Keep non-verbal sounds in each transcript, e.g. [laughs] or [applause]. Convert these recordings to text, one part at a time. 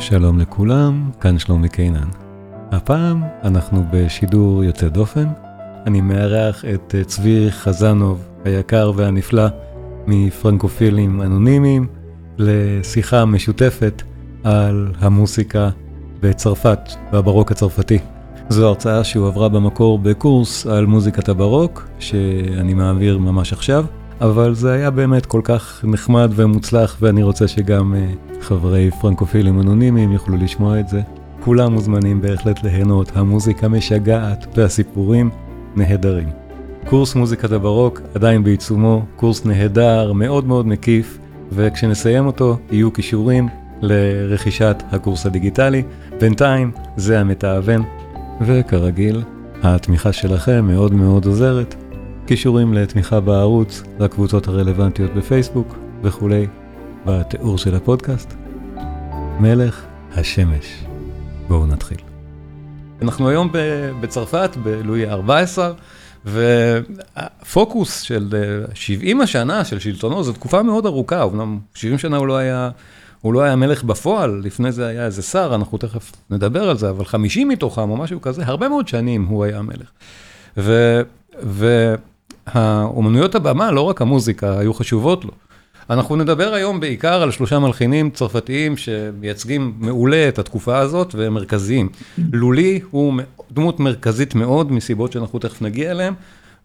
שלום לכולם, כאן שלומי קינן. הפעם אנחנו בשידור יוצא דופן. אני מארח את אה, צבי חזנוב היקר והנפלא מפרנקופילים אנונימיים לשיחה משותפת על המוסיקה בצרפת, בברוק הצרפתי. זו הרצאה שהועברה במקור בקורס על מוזיקת הברוק, שאני מעביר ממש עכשיו, אבל זה היה באמת כל כך נחמד ומוצלח, ואני רוצה שגם uh, חברי פרנקופילים אנונימיים יוכלו לשמוע את זה. כולם מוזמנים בהחלט ליהנות, המוזיקה משגעת והסיפורים נהדרים. קורס מוזיקת הברוק עדיין בעיצומו, קורס נהדר, מאוד מאוד מקיף, וכשנסיים אותו יהיו קישורים לרכישת הקורס הדיגיטלי. בינתיים זה המתאבן, וכרגיל, התמיכה שלכם מאוד מאוד עוזרת. קישורים לתמיכה בערוץ, לקבוצות הרלוונטיות בפייסבוק וכולי, בתיאור של הפודקאסט. מלך השמש. בואו נתחיל. אנחנו היום בצרפת, בלואי ה-14, והפוקוס של 70 השנה של שלטונו זו תקופה מאוד ארוכה, אמנם 70 שנה הוא לא היה... הוא לא היה מלך בפועל, לפני זה היה איזה שר, אנחנו תכף נדבר על זה, אבל 50 מתוכם או משהו כזה, הרבה מאוד שנים הוא היה מלך. והאומנויות הבמה, לא רק המוזיקה, היו חשובות לו. אנחנו נדבר היום בעיקר על שלושה מלחינים צרפתיים שמייצגים מעולה את התקופה הזאת והם מרכזיים. לולי הוא דמות מרכזית מאוד מסיבות שאנחנו תכף נגיע אליהן.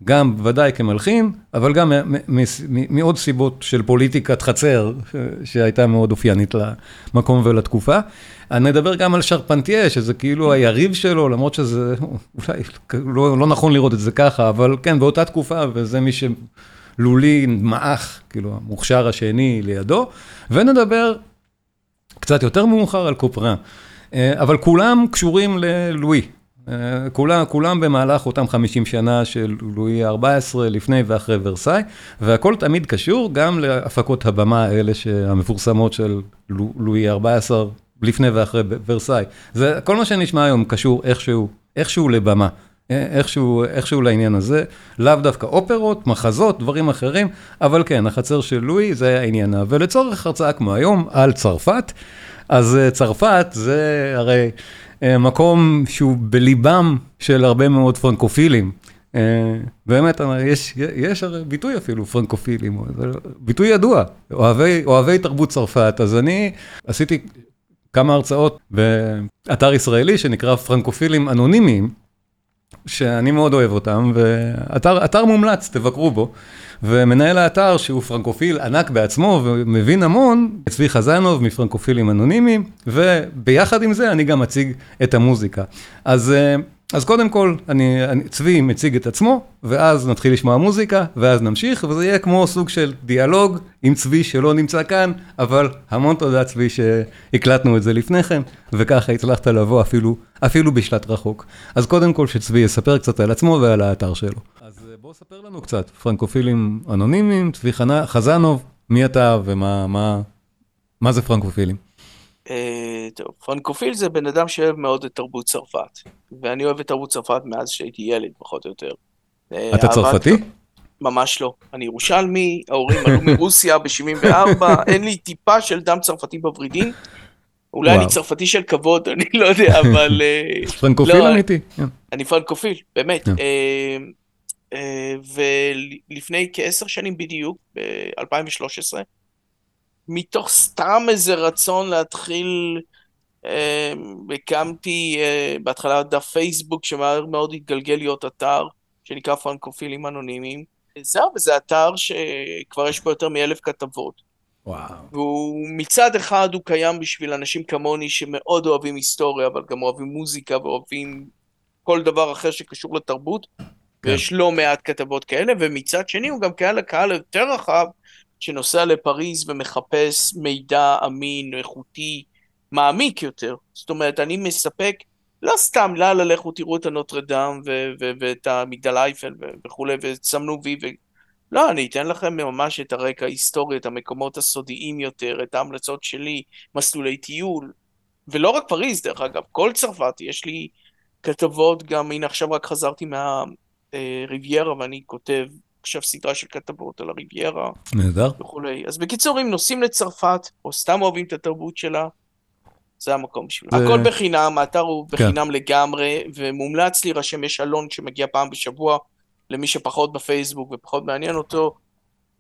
גם ודאי כמלחין, אבל גם מעוד סיבות של פוליטיקת חצר, שהייתה מאוד אופיינית למקום ולתקופה. אני אדבר גם על שרפנטיה, שזה כאילו היריב שלו, למרות שזה אולי לא, לא נכון לראות את זה ככה, אבל כן, באותה תקופה, וזה מי שלולי מעך, כאילו המוכשר השני לידו, ונדבר קצת יותר מאוחר על קופרה. אה, אבל כולם קשורים ללואי, כולם, כולם במהלך אותם 50 שנה של לואי ה-14 לפני ואחרי ורסאי, והכל תמיד קשור גם להפקות הבמה האלה המפורסמות של לואי ה-14 לפני ואחרי ורסאי. זה, כל מה שנשמע היום קשור איכשהו, איכשהו לבמה. איכשהו, איכשהו לעניין הזה, לאו דווקא אופרות, מחזות, דברים אחרים, אבל כן, החצר של לואי זה העניינה. ולצורך הרצאה כמו היום על צרפת, אז צרפת זה הרי... אה, מקום שהוא בליבם של הרבה מאוד פרנקופילים. אה, באמת, יש, יש הרי ביטוי אפילו, פרנקופילים, ביטוי ידוע, אוהבי, אוהבי תרבות צרפת. אז אני עשיתי כמה הרצאות באתר ישראלי שנקרא פרנקופילים אנונימיים, שאני מאוד אוהב אותם, ואתר מומלץ, תבקרו בו. ומנהל האתר, שהוא פרנקופיל ענק בעצמו ומבין המון, צבי חזנוב מפרנקופילים אנונימיים, וביחד עם זה אני גם מציג את המוזיקה. אז... אה, אז קודם כל, אני, אני, צבי מציג את עצמו, ואז נתחיל לשמוע מוזיקה, ואז נמשיך, וזה יהיה כמו סוג של דיאלוג עם צבי שלא נמצא כאן, אבל המון תודה צבי שהקלטנו את זה לפני כן, וככה הצלחת לבוא אפילו, אפילו בשלט רחוק. אז קודם כל שצבי יספר קצת על עצמו ועל האתר שלו. בוא ספר לנו קצת, פרנקופילים אנונימיים, צבי חזנוב, מי אתה ומה מה, מה זה פרנקופילים? אה, טוב, פרנקופיל זה בן אדם שאוהב מאוד את תרבות צרפת, ואני אוהב את תרבות צרפת מאז שהייתי ילד, פחות או יותר. אה, אתה צרפתי? ממש לא. אני ירושלמי, ההורים עלו מרוסיה [laughs] ב-74, אין לי טיפה של דם צרפתי בוורידים. אולי וואו. אני צרפתי של כבוד, [laughs] אני לא יודע, אבל... אה, [laughs] פרנקופיל לא, אמיתי. אני פרנקופיל, באמת. ולפני כעשר שנים בדיוק, ב-2013, מתוך סתם איזה רצון להתחיל, אה, הקמתי אה, בהתחלה דף פייסבוק שמהר מאוד התגלגל להיות אתר שנקרא פרנקופילים אנונימיים. זהו, וזה אתר שכבר יש בו יותר מאלף כתבות. וואו. והוא מצד אחד הוא קיים בשביל אנשים כמוני שמאוד אוהבים היסטוריה, אבל גם אוהבים מוזיקה ואוהבים כל דבר אחר שקשור לתרבות. כן. ויש לא מעט כתבות כאלה, ומצד שני הוא גם קהל לקהל יותר רחב, שנוסע לפריז ומחפש מידע אמין, איכותי, מעמיק יותר. זאת אומרת, אני מספק, לא סתם, לא, לא, לכו תראו את הנוטרדם ואת המגדל אייפל וכולי, וסמנו וי, ו... לא, אני אתן לכם ממש את הרקע ההיסטורי, את המקומות הסודיים יותר, את ההמלצות שלי, מסלולי טיול, ולא רק פריז, דרך אגב, כל צרפת, יש לי כתבות גם, הנה עכשיו רק חזרתי מהריביירה אה, ואני כותב עכשיו סדרה של כתבות על הריביירה. נהדר. וכולי. אז בקיצור, אם נוסעים לצרפת, או סתם אוהבים את התרבות שלה, זה המקום בשביל. זה... הכל בחינם, האתר הוא כן. בחינם כן. לגמרי, ומומלץ להירשם, יש אלון שמגיע פעם בשבוע, למי שפחות בפייסבוק ופחות מעניין אותו.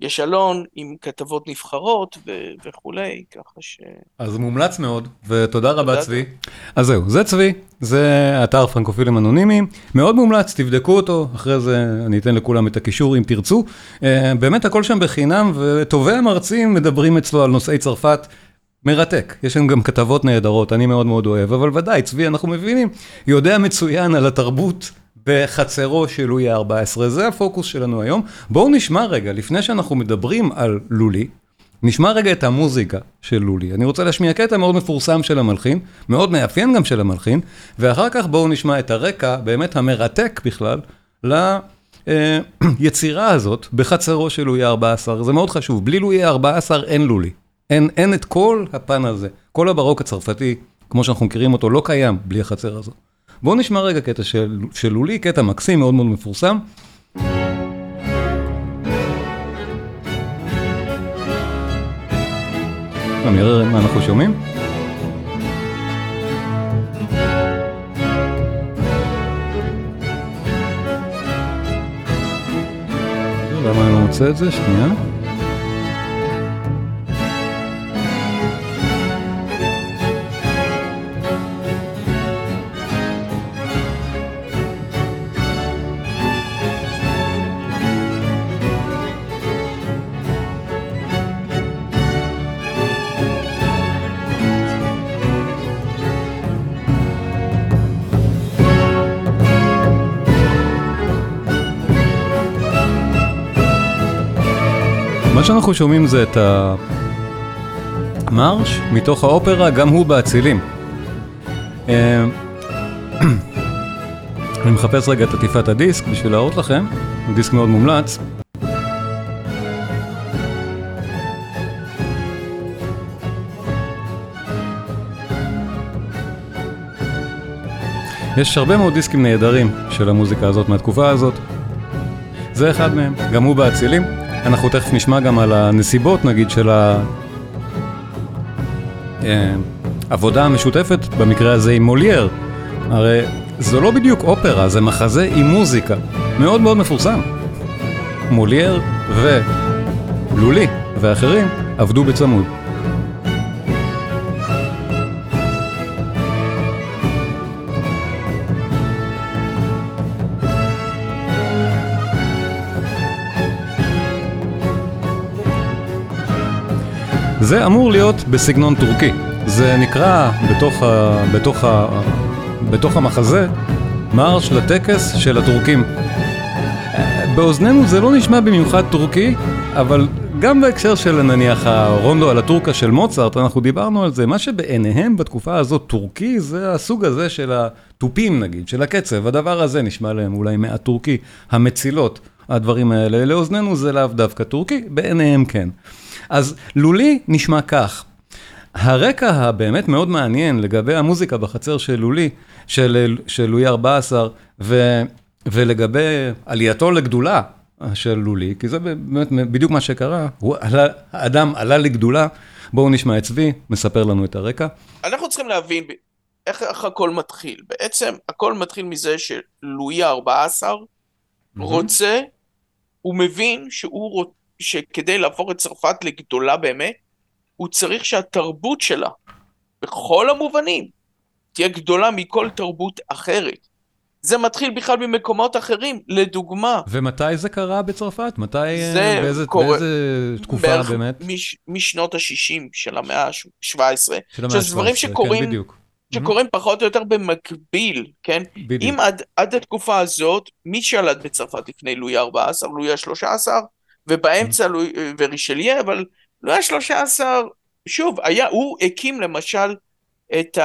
יש אלון עם כתבות נבחרות ו- וכולי, ככה ש... אז מומלץ מאוד, ותודה רבה צבי. אז זהו, זה צבי, זה אתר פרנקופילים אנונימיים, מאוד מומלץ, תבדקו אותו, אחרי זה אני אתן לכולם את הקישור אם תרצו. אה, באמת הכל שם בחינם, וטובי המרצים מדברים אצלו על נושאי צרפת. מרתק, יש שם גם כתבות נהדרות, אני מאוד מאוד אוהב, אבל ודאי, צבי, אנחנו מבינים, יודע מצוין על התרבות בחצרו של לואי ה-14, זה הפוקוס שלנו היום. בואו נשמע רגע, לפני שאנחנו מדברים על לולי, נשמע רגע את המוזיקה של לולי. אני רוצה להשמיע קטע מאוד מפורסם של המלחין, מאוד מאפיין גם של המלחין, ואחר כך בואו נשמע את הרקע, באמת המרתק בכלל, ליצירה [clears throat] הזאת בחצרו של לואי ה-14. זה מאוד חשוב, בלי לואי ה-14 אין לולי. אין, אין את כל הפן הזה. כל הברוק הצרפתי, כמו שאנחנו מכירים אותו, לא קיים בלי החצר הזאת. בואו נשמע רגע קטע של, של לולי, קטע מקסים, מאוד מאוד מפורסם. אני אראה מה אנחנו שומעים. למה אני לא מוצא את זה? שנייה. שאנחנו שומעים זה את המרש מתוך האופרה, גם הוא באצילים. אה, [clears throat] אני מחפש רגע את עטיפת הדיסק בשביל להראות לכם, דיסק מאוד מומלץ. יש הרבה מאוד דיסקים נהדרים של המוזיקה הזאת מהתקופה הזאת. זה אחד מהם, גם הוא באצילים. אנחנו תכף נשמע גם על הנסיבות, נגיד, של העבודה אה, המשותפת, במקרה הזה עם מולייר. הרי זו לא בדיוק אופרה, זה מחזה עם מוזיקה. מאוד מאוד מפורסם. מולייר ולולי ואחרים עבדו בצמוד. זה אמור להיות בסגנון טורקי. זה נקרא בתוך, ה, בתוך, ה, בתוך המחזה מרש לטקס של הטורקים. באוזנינו זה לא נשמע במיוחד טורקי, אבל גם בהקשר של נניח הרונדו על הטורקה של מוצרט, אנחנו דיברנו על זה, מה שבעיניהם בתקופה הזאת טורקי זה הסוג הזה של התופים נגיד, של הקצב, הדבר הזה נשמע להם אולי מעט טורקי, המצילות, הדברים האלה, לאוזנינו זה לאו דווקא טורקי, בעיניהם כן. אז לולי נשמע כך. הרקע הבאמת מאוד מעניין לגבי המוזיקה בחצר של לולי, של, של לואי 14, ו, ולגבי עלייתו לגדולה של לולי, כי זה באמת בדיוק מה שקרה, הוא עלה, האדם עלה לגדולה, בואו נשמע את צבי, מספר לנו את הרקע. אנחנו צריכים להבין איך, איך הכל מתחיל. בעצם הכל מתחיל מזה שלואי ה-14 mm-hmm. רוצה, הוא מבין שהוא רוצה, שכדי להפוך את צרפת לגדולה באמת, הוא צריך שהתרבות שלה, בכל המובנים, תהיה גדולה מכל תרבות אחרת. זה מתחיל בכלל ממקומות אחרים, לדוגמה. ומתי זה קרה בצרפת? מתי, אה, זה באיזה, קורה, באיזה תקופה באמת? מש, משנות ה-60 של המאה ה-17. של המאה ה-17, כן, דברים שקורים, כן, בדיוק. שקורים mm-hmm. פחות או יותר במקביל, כן? בדיוק. אם עד, עד התקופה הזאת, מי שלט בצרפת לפני לואי ה-14, לואי ה-13, ובאמצע לואי ורישליה, אבל לואי השלושה עשר, שוב, היה, הוא הקים למשל את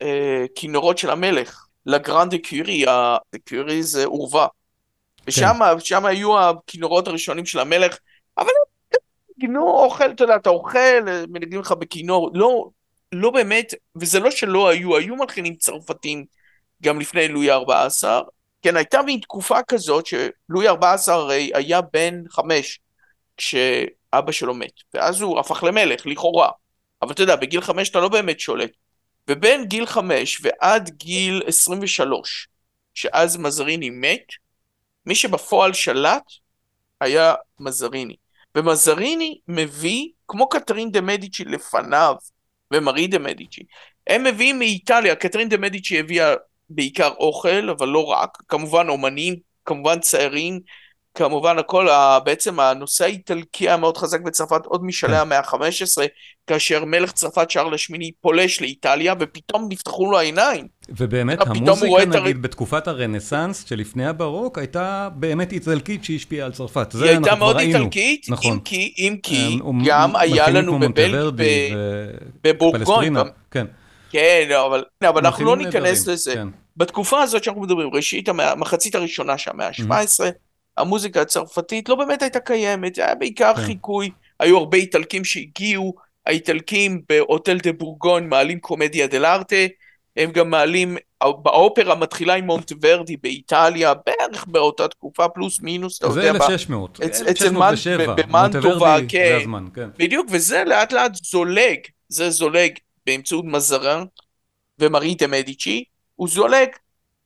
הכינורות של המלך, לגרנד קיורי, הקיורי זה עורבה. ושם כן. היו הכינורות הראשונים של המלך, אבל גינו אוכל, אתה יודע, אתה אוכל, מנגנים לך בכינור, לא, לא באמת, וזה לא שלא היו, היו מלחינים צרפתים גם לפני לואי ה-14, כן, הייתה מין תקופה כזאת שלואי 14 הרי היה בן חמש כשאבא שלו מת, ואז הוא הפך למלך, לכאורה. אבל אתה יודע, בגיל חמש אתה לא באמת שולט. ובין גיל חמש ועד גיל 23, שאז מזריני מת, מי שבפועל שלט היה מזריני. ומזריני מביא, כמו קתרין דה מדיצ'י לפניו, ומרי דה מדיצ'י, הם מביאים מאיטליה, קתרין דה מדיצ'י הביאה בעיקר אוכל, אבל לא רק, כמובן אומנים, כמובן ציירים, כמובן הכל, בעצם הנושא האיטלקי היה מאוד חזק בצרפת עוד משלהי כן. המאה ה-15, כאשר מלך צרפת שרל השמיני פולש לאיטליה, ופתאום נפתחו לו העיניים. ובאמת המוזיקה נגיד הר... בתקופת הרנסאנס שלפני הברוק הייתה באמת איטלקית שהשפיעה על צרפת. היא הייתה מאוד איטלקית, נכון. אם כי, אם כי אמ, גם היה לנו בבורגון. כן. כן, לא, אבל, לא, אבל אנחנו לא ניכנס לזה. בתקופה הזאת שאנחנו מדברים, ראשית המחצית הראשונה של המאה ה-17, המוזיקה הצרפתית לא באמת הייתה קיימת, זה היה בעיקר כן. חיקוי, היו הרבה איטלקים שהגיעו, האיטלקים בהוטל דה בורגון מעלים קומדיה דל ארטה, הם גם מעלים, באופרה מתחילה עם מונטוורדי באיטליה, בערך באותה תקופה, פלוס מינוס, אתה יודע. זה 1600, 1607, מונטוורדי זה הזמן, כן. בדיוק, וזה לאט לאט זולג, זה זולג באמצעות מזרן ומרי דה מדיצ'י, הוא זולג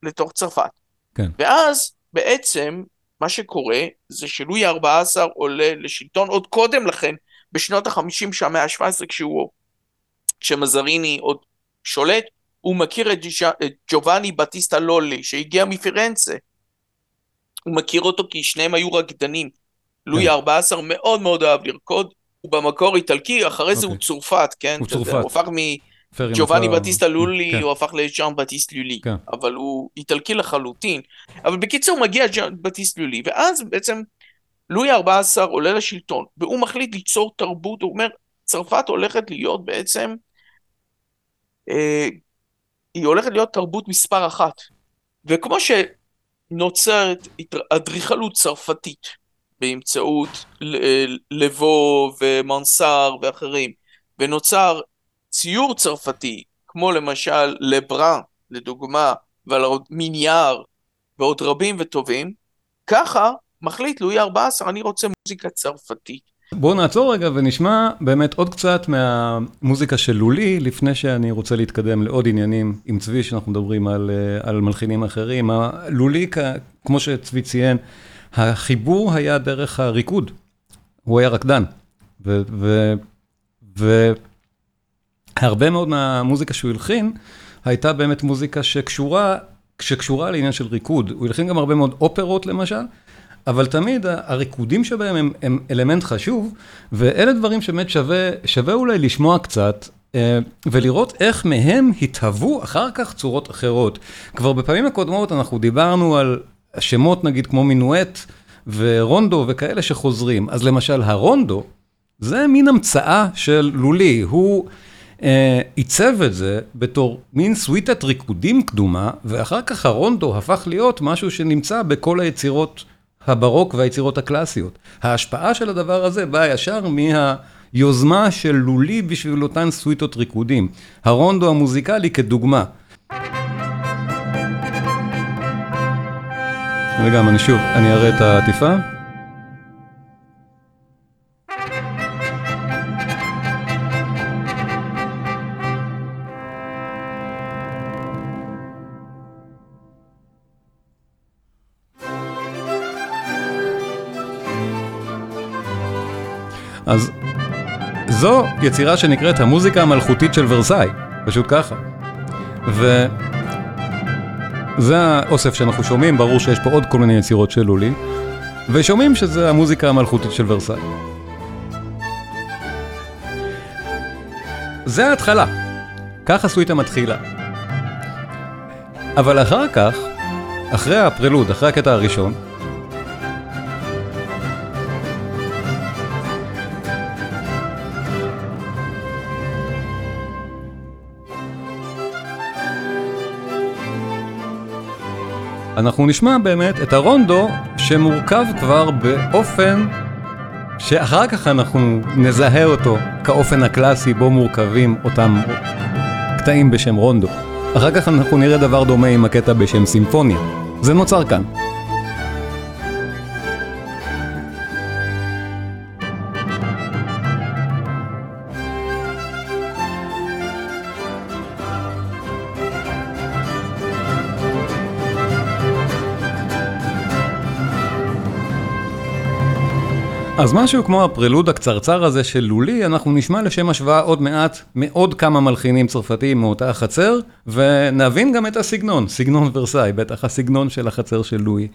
לתוך צרפת. כן. ואז בעצם מה שקורה זה שלואי ה-14 עולה לשלטון עוד קודם לכן, בשנות ה-50 של המאה ה-17, כשהוא, כשמזריני עוד שולט, הוא מכיר את, ג'י, את ג'ובאני בטיסטה לולי, שהגיע מפירנצה. הוא מכיר אותו כי שניהם היו רקדנים. לואי כן. ה-14 מאוד מאוד אהב לרקוד, הוא במקור איטלקי, אחרי זה הוא אוקיי. צרפת, כן? הוא צרפת. הוא הפך מ... ג'ובאני בטיסטה לולי, כן. הוא הפך לז'אן בטיסט לולי, כן. אבל הוא איטלקי לחלוטין. אבל בקיצור מגיע ז'אן בטיסט לולי, ואז בעצם לואי ה-14 עולה לשלטון, והוא מחליט ליצור תרבות, הוא אומר, צרפת הולכת להיות בעצם, אה, היא הולכת להיות תרבות מספר אחת. וכמו שנוצרת אדריכלות צרפתית באמצעות לבו ומנסר ואחרים, ונוצר ציור צרפתי, כמו למשל לברן, לדוגמה, ועל מיניאר, ועוד רבים וטובים, ככה מחליט לואי ה-14, אני רוצה מוזיקה צרפתית. בואו נעצור רגע ונשמע באמת עוד קצת מהמוזיקה של לולי, לפני שאני רוצה להתקדם לעוד עניינים עם צבי, שאנחנו מדברים על, אה, על מלחינים אחרים. לולי, כמו שצבי ציין, החיבור היה דרך הריקוד, הוא היה רקדן. ו, ו, ו, הרבה מאוד מהמוזיקה שהוא הלחין, הייתה באמת מוזיקה שקשורה, שקשורה לעניין של ריקוד. הוא הלחין גם הרבה מאוד אופרות למשל, אבל תמיד הריקודים שבהם הם, הם אלמנט חשוב, ואלה דברים שבאמת שווה, שווה אולי לשמוע קצת. אה, ולראות איך מהם התהוו אחר כך צורות אחרות. כבר בפעמים הקודמות אנחנו דיברנו על שמות נגיד כמו מינואט ורונדו וכאלה שחוזרים. אז למשל הרונדו זה מין המצאה של לולי, הוא עיצב את זה בתור מין סוויטת ריקודים קדומה, ואחר כך הרונדו הפך להיות משהו שנמצא בכל היצירות הברוק והיצירות הקלאסיות. ההשפעה של הדבר הזה באה ישר מהיוזמה של לולי בשביל אותן סוויטות ריקודים. הרונדו המוזיקלי כדוגמה. וגם, אני שוב, אני אראה את העטיפה. אז זו יצירה שנקראת המוזיקה המלכותית של ורסאי, פשוט ככה. וזה האוסף שאנחנו שומעים, ברור שיש פה עוד כל מיני יצירות של לולי, ושומעים שזה המוזיקה המלכותית של ורסאי. זה ההתחלה, ככה סוויטה מתחילה. אבל אחר כך, אחרי הפרלוד, אחרי הקטע הראשון, אנחנו נשמע באמת את הרונדו שמורכב כבר באופן שאחר כך אנחנו נזהה אותו כאופן הקלאסי בו מורכבים אותם קטעים בשם רונדו. אחר כך אנחנו נראה דבר דומה עם הקטע בשם סימפוניה. זה נוצר כאן. אז משהו כמו הפרלוד הקצרצר הזה של לולי, אנחנו נשמע לשם השוואה עוד מעט מעוד כמה מלחינים צרפתיים מאותה החצר, ונבין גם את הסגנון, סגנון ורסאי, בטח הסגנון של החצר של לואי.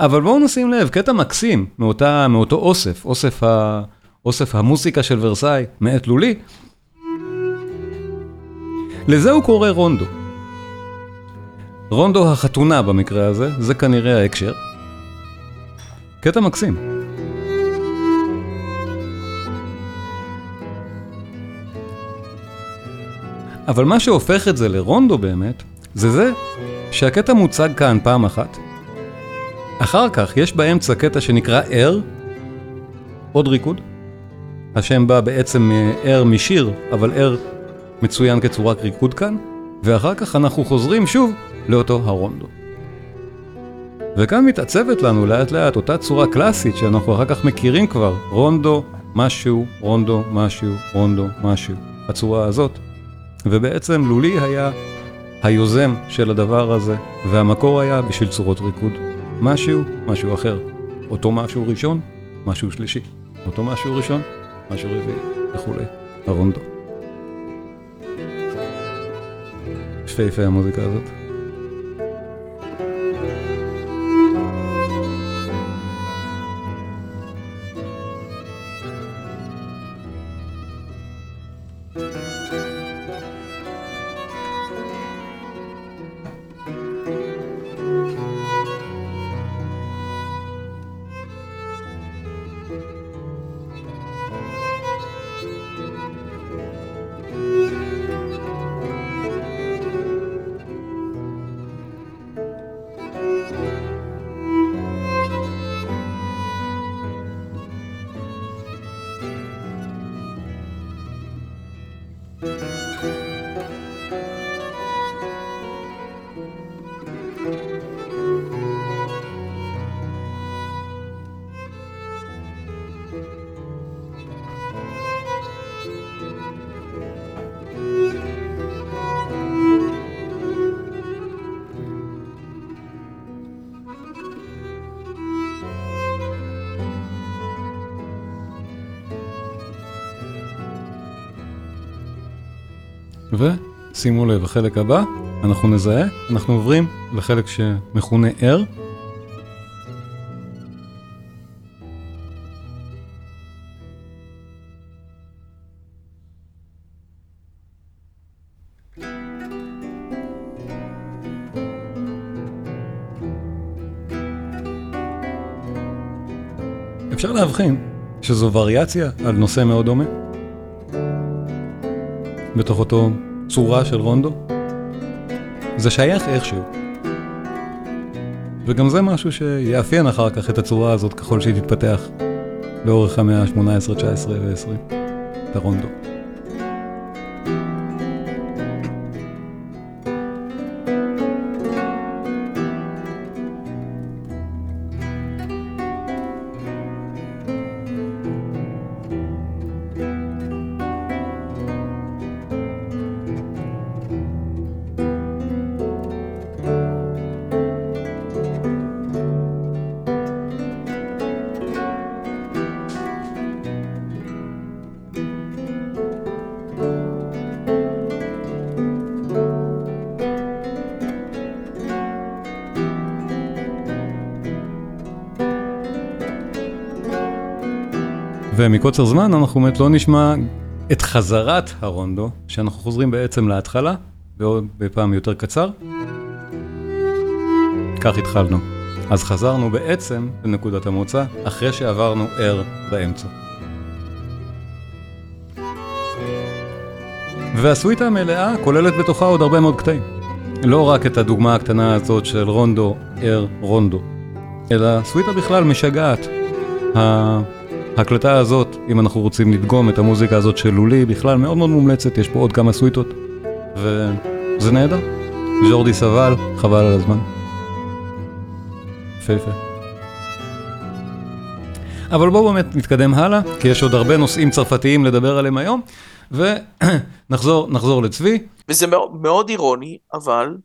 אבל בואו נשים לב, קטע מקסים מאותה, מאותו אוסף, אוסף, ה, אוסף המוסיקה של ורסאי מאת לולי, לזה הוא קורא רונדו. רונדו החתונה במקרה הזה, זה כנראה ההקשר. קטע מקסים. אבל מה שהופך את זה לרונדו באמת, זה זה שהקטע מוצג כאן פעם אחת. אחר כך יש באמצע קטע שנקרא ער, עוד ריקוד. השם בא בעצם ער משיר, אבל ער מצוין כצורת ריקוד כאן, ואחר כך אנחנו חוזרים שוב לאותו הרונדו. וכאן מתעצבת לנו לאט לאט אותה צורה קלאסית שאנחנו אחר כך מכירים כבר, רונדו, משהו, רונדו, משהו, רונדו, משהו, הצורה הזאת. ובעצם לולי היה היוזם של הדבר הזה, והמקור היה בשביל צורות ריקוד. משהו, משהו אחר. אותו משהו ראשון, משהו שלישי. אותו משהו ראשון, משהו רביעי, וכולי. הרונדו. יפהפה המוזיקה הזאת. ושימו לב, החלק הבא, אנחנו נזהה, אנחנו עוברים לחלק שמכונה R. אפשר להבחין שזו וריאציה על נושא מאוד דומה. בתוך אותו צורה של רונדו, זה שייך איכשהו. וגם זה משהו שיאפיין אחר כך את הצורה הזאת ככל שהיא תתפתח לאורך המאה ה-18, 19 ו-20, את הרונדו. ומקוצר זמן אנחנו באמת לא נשמע את חזרת הרונדו, שאנחנו חוזרים בעצם להתחלה, ועוד בפעם יותר קצר. כך התחלנו. אז חזרנו בעצם לנקודת המוצא, אחרי שעברנו R באמצע. והסוויטה המלאה כוללת בתוכה עוד הרבה מאוד קטעים. לא רק את הדוגמה הקטנה הזאת של רונדו, R, רונדו, אלא סוויטה בכלל משגעת. ההקלטה הזאת, אם אנחנו רוצים לדגום את המוזיקה הזאת של לולי, בכלל מאוד מאוד מומלצת, יש פה עוד כמה סוויטות, וזה נהדר. ז'ורדי סבל, חבל על הזמן. יפה אבל בואו באמת נתקדם הלאה, כי יש עוד הרבה נושאים צרפתיים לדבר עליהם היום, ונחזור לצבי. וזה מאוד, מאוד אירוני, אבל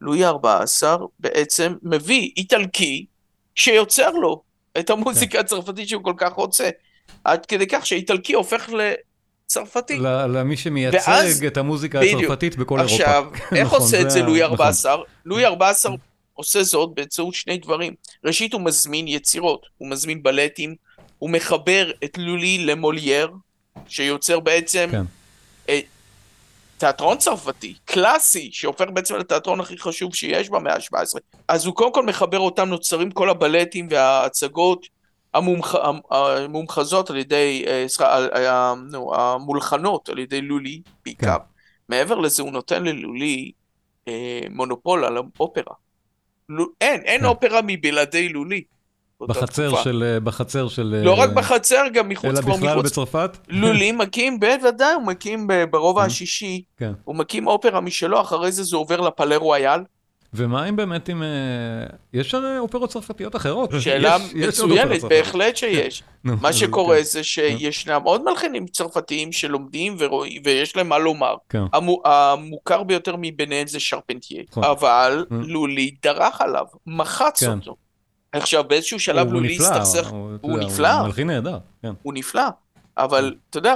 לואי ה-14 בעצם מביא איטלקי שיוצר לו את המוזיקה הצרפתית שהוא כל כך רוצה. עד כדי כך שאיטלקי הופך לצרפתי. למי שמייצג ואז- את המוזיקה בדיוק. הצרפתית בכל אירופה. עכשיו, [laughs] איך נכון, עושה את זה לואי נכון. 14? לואי 14 עושה זאת באמצעות שני דברים. ראשית, הוא מזמין יצירות, הוא מזמין בלטים, הוא מחבר את לולי למולייר, שיוצר בעצם כן. אה, תיאטרון צרפתי, קלאסי, שהופך בעצם לתיאטרון הכי חשוב שיש במאה ה-17. אז הוא קודם כל מחבר אותם, נוצרים כל הבלטים וההצגות המומח... המומחזות על ידי, אה, אה, נו, המולחנות על ידי לולי בעיקר. כן. מעבר לזה, הוא נותן ללולי אה, מונופול על האופרה. לו, אין, אין כן. אופרה מבלעדי לולי. בחצר תקופה. של... אה, בחצר של... לא רק בחצר, גם מחוץ, אלא בכלל מחוץ. בצרפת? לולי מקים, בוודאי, הוא מקים ברובע השישי, כן. הוא מקים אופרה משלו, אחרי זה זה עובר לפלה רויאל. ומה אם באמת אם... אה, יש הרי אופרות צרפתיות אחרות. שאלה מצוינת. בהחלט שיש. נו, מה שקורה כן. זה שישנם עוד מלחינים צרפתיים שלומדים ויש להם מה לומר. כן. המו- המוכר ביותר מביניהם זה שרפנטייה, נכון. אבל Mm. לולי דרך עליו, מחץ כן. אותו. עכשיו באיזשהו שלב לולי הסתכסך, הוא- נפלא. הוא מלחין נהדר, כן. הוא נפלא, אבל אתה יודע,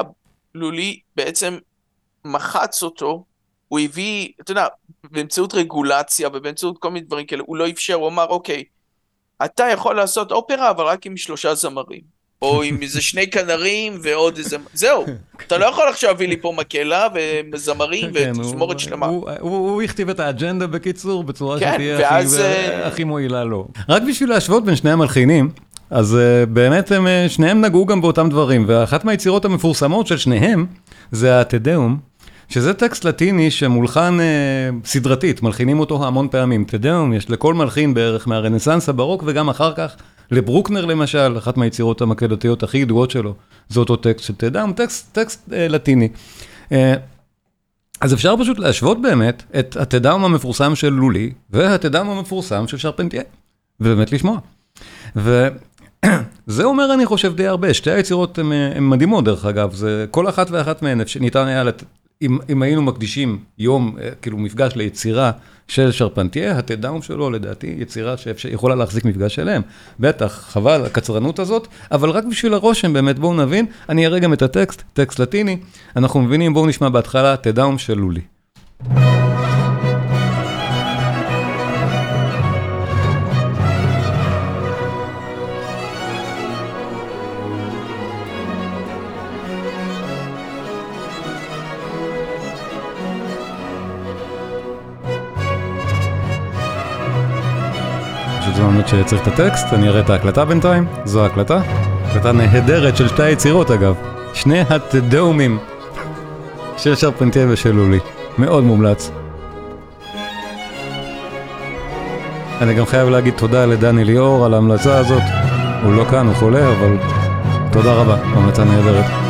לולי בעצם מחץ אותו, הוא הביא, אתה יודע, באמצעות רגולציה ובאמצעות כל מיני דברים כאלה, הוא לא אפשר, הוא אמר, אוקיי, אתה יכול לעשות אופרה, אבל רק עם שלושה זמרים. או עם [laughs] איזה שני כנרים ועוד איזה... זהו, [laughs] אתה לא יכול עכשיו להביא לי פה מקהלה וזמרים [laughs] כן, ותזמורת שלמה. הוא- הכתיב את האג'נדה בקיצור, בצורה כן, שתהיה הכי- אה, הכי מועילה לו. רק בשביל להשוות בין שני המלחינים, אז אה, באמת הם, אה, שניהם נגעו גם באותם דברים, ואחת מהיצירות המפורסמות של שניהם זה הטדאום, שזה טקסט לטיני שמולחן אה, סדרתית, מלחינים אותו המון פעמים. טדאום יש לכל מלחין בערך מהרנסאנס הברוק, וגם אחר כך לברוקנר למשל, אחת מהיצירות המקהלתיות הכי ידועות שלו, זה אותו טקסט של טדאום, טקסט, טקסט אה, לטיני. אה, אז אפשר פשוט להשוות באמת את התדאום המפורסם של לולי והתדאום המפורסם של שרפנטייה, ובאמת לשמוע. וזה [clears throat] אומר, אני חושב, די הרבה. שתי היצירות הן מדהימות, דרך אגב. זה כל אחת ואחת מהן, ניתן היה, לת... אם, אם היינו מקדישים יום, אה, כאילו מפגש ליצירה של שרפנטייה, התדאום שלו, לדעתי, יצירה שיכולה להחזיק מפגש שלהם. בטח, חבל, הקצרנות הזאת, אבל רק בשביל הרושם, באמת, בואו נבין, אני אראה גם את הטקסט, טקסט לטיני, אנחנו מבינים, בואו נשמע בהתחלה תדאום של לולי. באמת שצריך את הטקסט, אני אראה את ההקלטה בינתיים, זו ההקלטה. הקלטה נהדרת של שתי היצירות אגב, שני התדאומים של שרפנטיה ושל לולי, מאוד מומלץ. אני גם חייב להגיד תודה לדני ליאור על ההמלצה הזאת, הוא לא כאן, הוא חולה, אבל תודה רבה, המלצה נהדרת.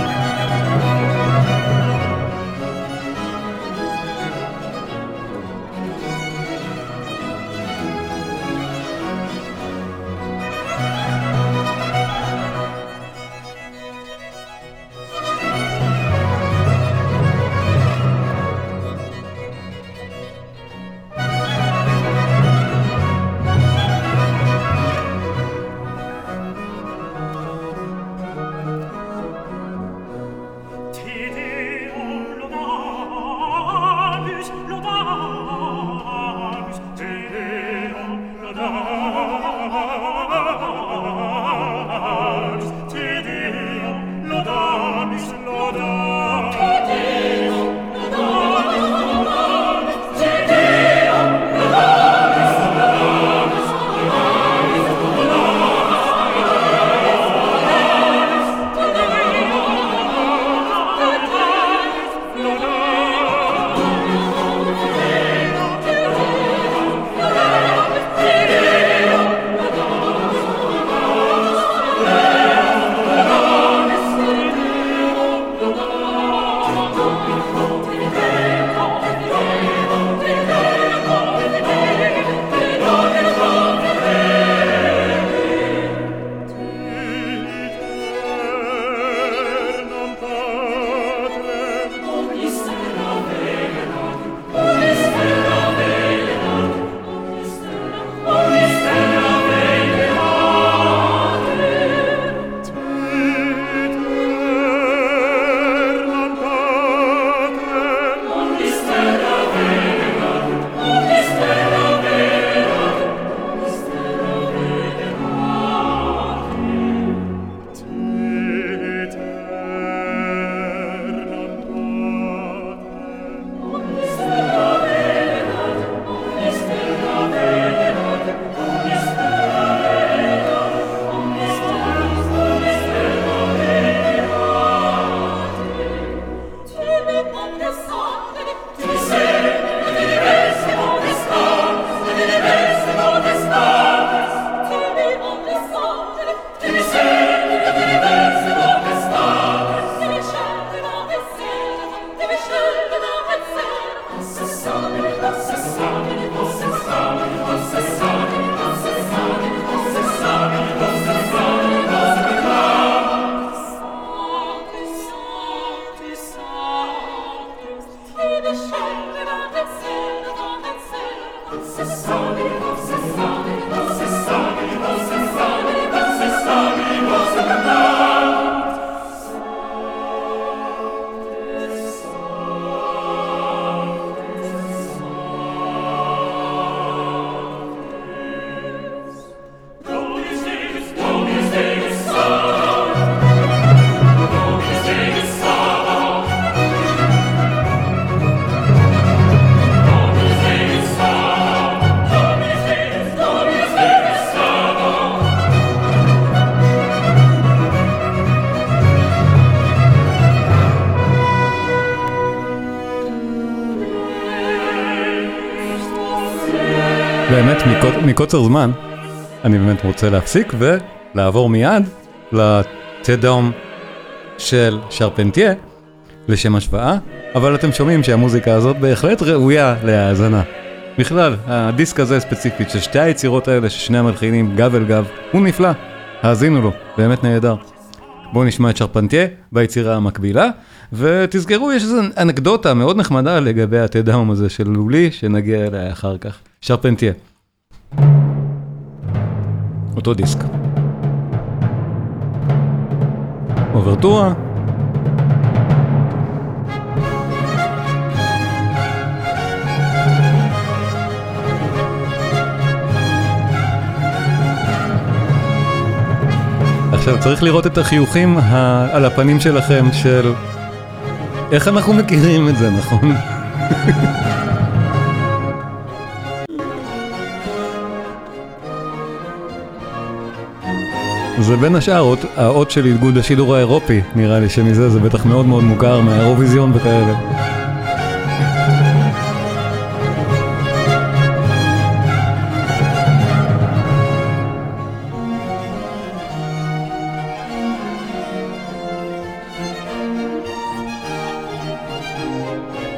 מקוצר זמן, אני באמת רוצה להפסיק ולעבור מיד לטדאום של שרפנטיה, לשם השוואה, אבל אתם שומעים שהמוזיקה הזאת בהחלט ראויה להאזנה. בכלל, הדיסק הזה ספציפית, של שתי היצירות האלה, ששני המלחינים גב אל גב, הוא נפלא, האזינו לו, באמת נהדר. בואו נשמע את שרפנטיה ביצירה המקבילה, ותזכרו, יש איזו אנקדוטה מאוד נחמדה לגבי הטדאום הזה של לולי, שנגיע אליה אחר כך. שרפנטיה. אותו דיסק. אוברטורה. עכשיו צריך לראות את החיוכים על הפנים שלכם של איך אנחנו מכירים את זה, נכון? [laughs] זה בין השאר האות של איגוד השידור האירופי, נראה לי שמזה זה בטח מאוד מאוד מוכר מהאירוויזיון וכאלה.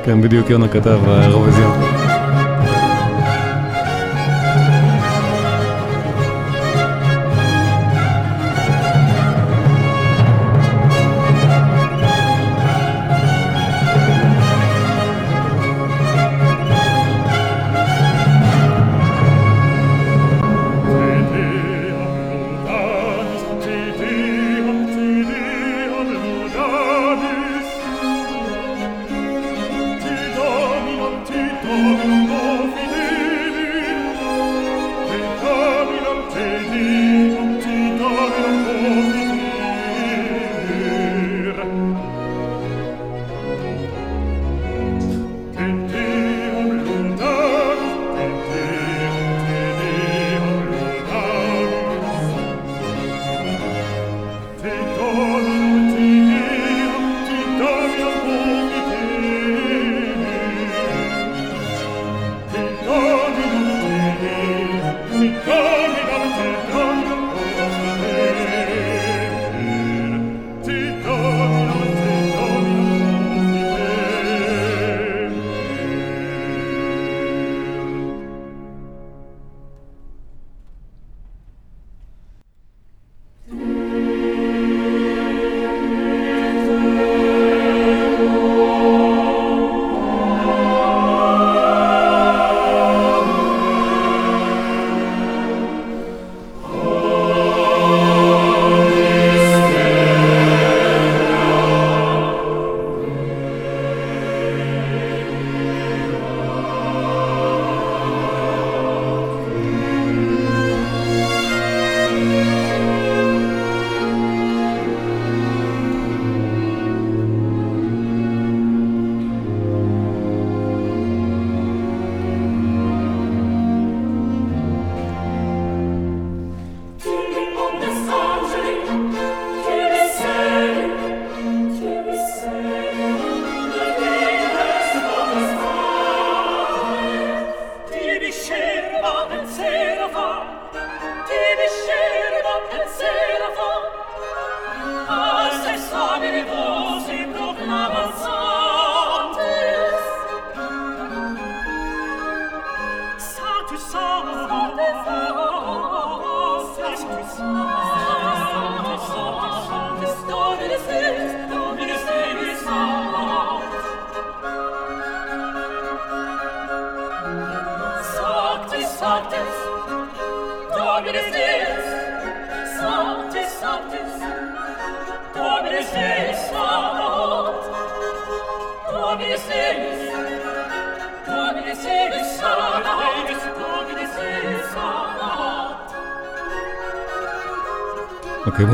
כן, בדיוק יונה כתב האירוויזיון.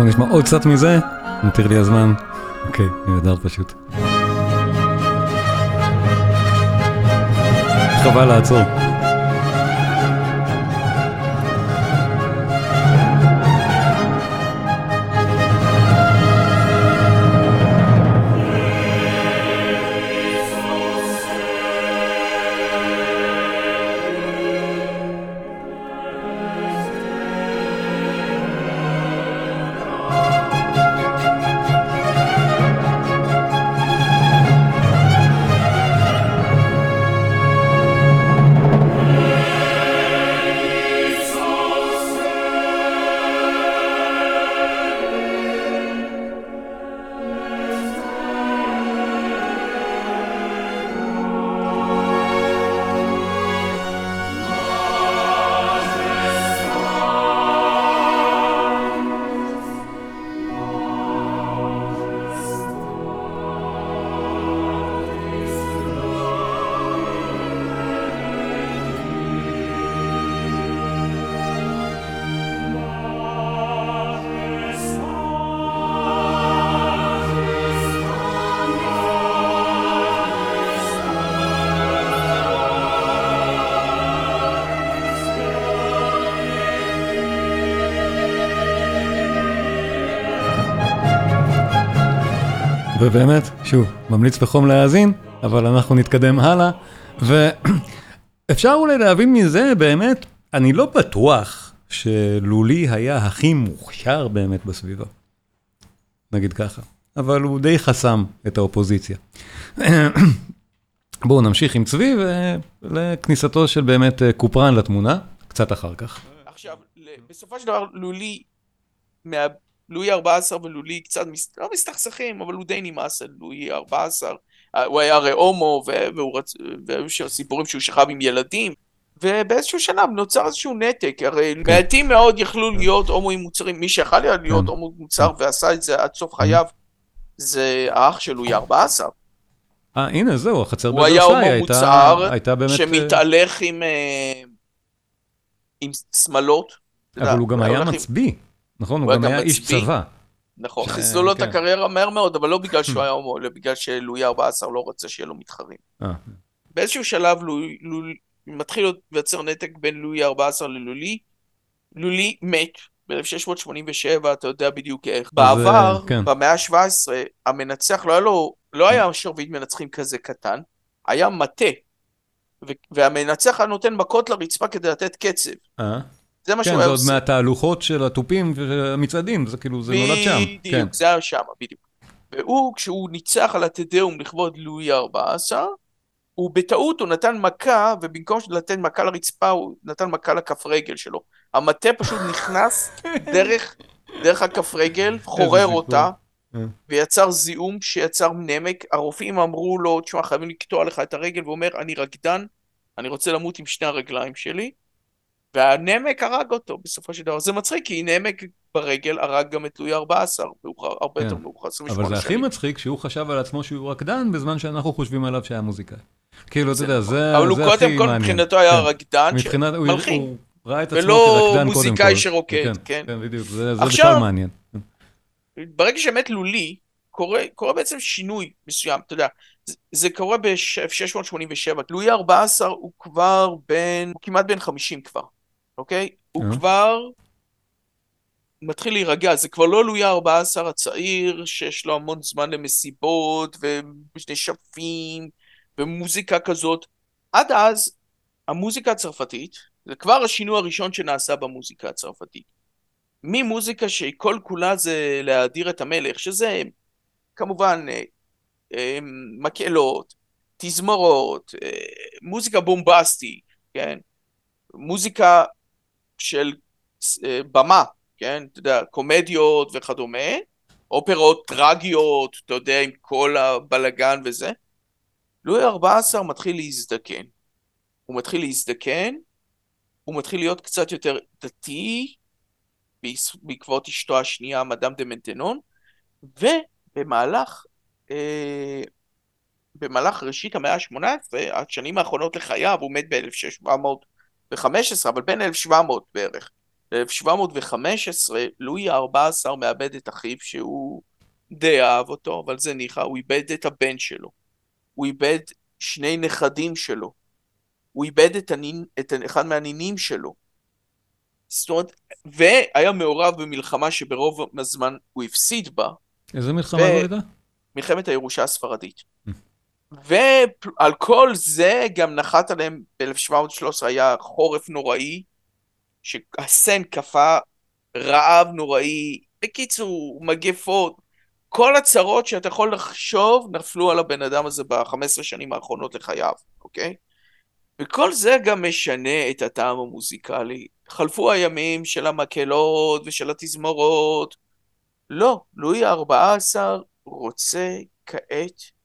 נשמע עוד קצת מזה, נותיר לי הזמן. אוקיי, נהדר פשוט. חבל לעצור. ובאמת, שוב, ממליץ בחום להאזין, אבל אנחנו נתקדם הלאה. ואפשר אולי להבין מזה, באמת, אני לא בטוח שלולי היה הכי מוכשר באמת בסביבה. נגיד ככה. אבל הוא די חסם את האופוזיציה. בואו נמשיך עם צבי ולכניסתו של באמת קופרן לתמונה, קצת אחר כך. עכשיו, בסופו של דבר, לולי. לואי 14 ולואי קצת, לא מסתכסכים, אבל הוא די נמאס על לואי 14. הוא היה הרי הומו, והיו שם סיפורים שהוא שכב עם ילדים, ובאיזשהו שלב נוצר איזשהו נתק, הרי מעטים מאוד יכלו להיות הומואים מוצרים, מי שיכל להיות כן. הומו מוצר ועשה את זה עד סוף חייו, זה האח של לואי 14. אה, הנה, זהו, החצר בוורסאי הייתה... הוא היה הומו מוצר, שמתהלך עם, אה, עם שמלות. אבל הוא גם היה מצביא. נכון, הוא גם היה איש צבא. נכון, חיסלו לו את כן. הקריירה מהר מאוד, אבל לא בגלל שהוא היה הומו, אלא בגלל שלואי 14 לא רצה שיהיה לו מתחרים. אה. באיזשהו שלב מתחיל לייצר נתק בין לואי 14 ללולי. לולי מת ב-1687, אתה יודע בדיוק איך. בעבר, כן. במאה ה-17, המנצח לא היה לו, לא היה שרביט מנצחים כזה קטן, היה מטה. והמנצח היה נותן מכות לרצפה כדי לתת קצב. זה מה שהוא היה עושה. כן, זה עוד מהתהלוכות של התופים והמצעדים, זה כאילו, זה נולד שם. בדיוק, כן. זה היה שם, בדיוק. והוא, כשהוא ניצח על התדאום לכבוד לואי ה-14, הוא בטעות, הוא נתן מכה, ובמקום לתת מכה לרצפה, הוא נתן מכה לכף רגל שלו. המטה פשוט נכנס [laughs] דרך, דרך הכף רגל, חורר אותה, אה. ויצר זיהום שיצר נמק. הרופאים אמרו לו, תשמע, חייבים לקטוע לך את הרגל, והוא אומר, אני רקדן, אני רוצה למות עם שני הרגליים שלי. והנמק הרג אותו בסופו של דבר. זה מצחיק, כי נמק ברגל הרג גם את לואי 14, מאוחר, הרבה יותר כן. מאוחר, 28 שנים. אבל זה הכי מצחיק שהוא חשב על עצמו שהוא רקדן, בזמן שאנחנו חושבים עליו שהיה מוזיקאי. כאילו, אתה יודע, זה הכי מעניין. אבל הוא קודם כל מבחינתו היה כן. רקדן שמלחין. הוא ראה את עצמו כרקדן קודם כל. ולא מוזיקאי שרוקד, כן. כן, כן, בדיוק, זה בכלל מעניין. ברגע שמת לולי, קורה בעצם שינוי מסוים, אתה יודע, זה קורה ב-1687, לואי 14 הוא כבר בן, הוא כמעט בן 50 כבר. אוקיי? הוא אה. כבר מתחיל להירגע, זה כבר לא לואי ה-14 הצעיר, שיש לו המון זמן למסיבות, ונשפים, ומוזיקה כזאת. עד אז, המוזיקה הצרפתית, זה כבר השינוי הראשון שנעשה במוזיקה הצרפתית. ממוזיקה שכל כולה זה להאדיר את המלך, שזה כמובן אה, אה, מקהלות, תזמורות, מוזיקה בומבסטית, כן? מוזיקה של אה, במה, כן? אתה יודע, קומדיות וכדומה, אופרות טרגיות, אתה יודע, עם כל הבלגן וזה. לואי ה-14 מתחיל להזדקן. הוא מתחיל להזדקן, הוא מתחיל להיות קצת יותר דתי, בעקבות אשתו השנייה, מדאם דה מנטנון, ובמהלך אה, במהלך ראשית המאה ה-18, השנים האחרונות לחייו, הוא מת ב-1715, אבל בין 1700 בערך. ב-1715, לואי ה-14 מאבד את אחיו, שהוא די אהב אותו, אבל זה ניחא, הוא איבד את הבן שלו. הוא איבד שני נכדים שלו. הוא איבד את, הנין, את אחד מהנינים שלו. זאת אומרת, והיה מעורב במלחמה שברוב הזמן הוא הפסיד בה. איזה מלחמה זו הייתה? מלחמת הירושה הספרדית. ועל כל זה גם נחת עליהם ב-1713 היה חורף נוראי, שהסן כפה רעב נוראי, בקיצור, מגפות, כל הצרות שאתה יכול לחשוב נפלו על הבן אדם הזה ב-15 שנים האחרונות לחייו, אוקיי? וכל זה גם משנה את הטעם המוזיקלי. חלפו הימים של המקהלות ושל התזמורות. לא, לואי ה-14 רוצה כעת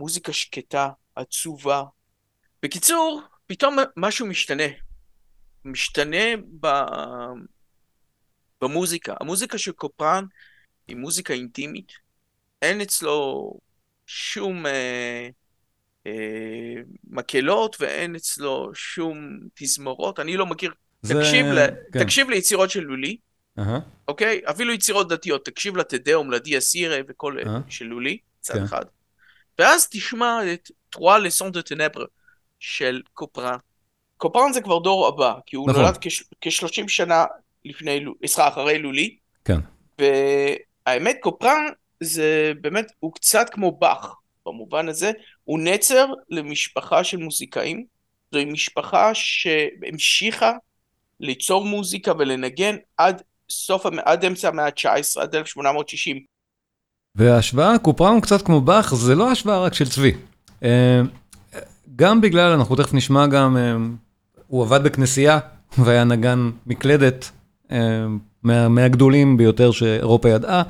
מוזיקה שקטה, עצובה. בקיצור, פתאום משהו משתנה. משתנה ב... במוזיקה. המוזיקה של קופרן היא מוזיקה אינטימית. אין אצלו שום אה, אה, מקהלות ואין אצלו שום תזמורות. אני לא מכיר... זה... תקשיב, ל... כן. תקשיב ליצירות של לולי, uh-huh. אוקיי? אפילו יצירות דתיות. תקשיב לתדאום, לדיה סירה וכל uh-huh. של לולי, צד כן. אחד. ואז תשמע את טרואה לסון דה טנבר של קופרן. קופרן זה כבר דור הבא, כי הוא נכון. נולד כ-30 שנה לפני, סליחה, אחרי לולי. כן. והאמת, קופרן זה באמת, הוא קצת כמו באך, במובן הזה. הוא נצר למשפחה של מוזיקאים. זוהי משפחה שהמשיכה ליצור מוזיקה ולנגן עד סוף, עד אמצע המאה ה-19, עד 1860. וההשוואה, קופרן הוא קצת כמו באך, זה לא השוואה רק של צבי. אה, גם בגלל, אנחנו תכף נשמע גם, אה, הוא עבד בכנסייה [laughs] והיה נגן מקלדת אה, מה, מהגדולים ביותר שאירופה ידעה,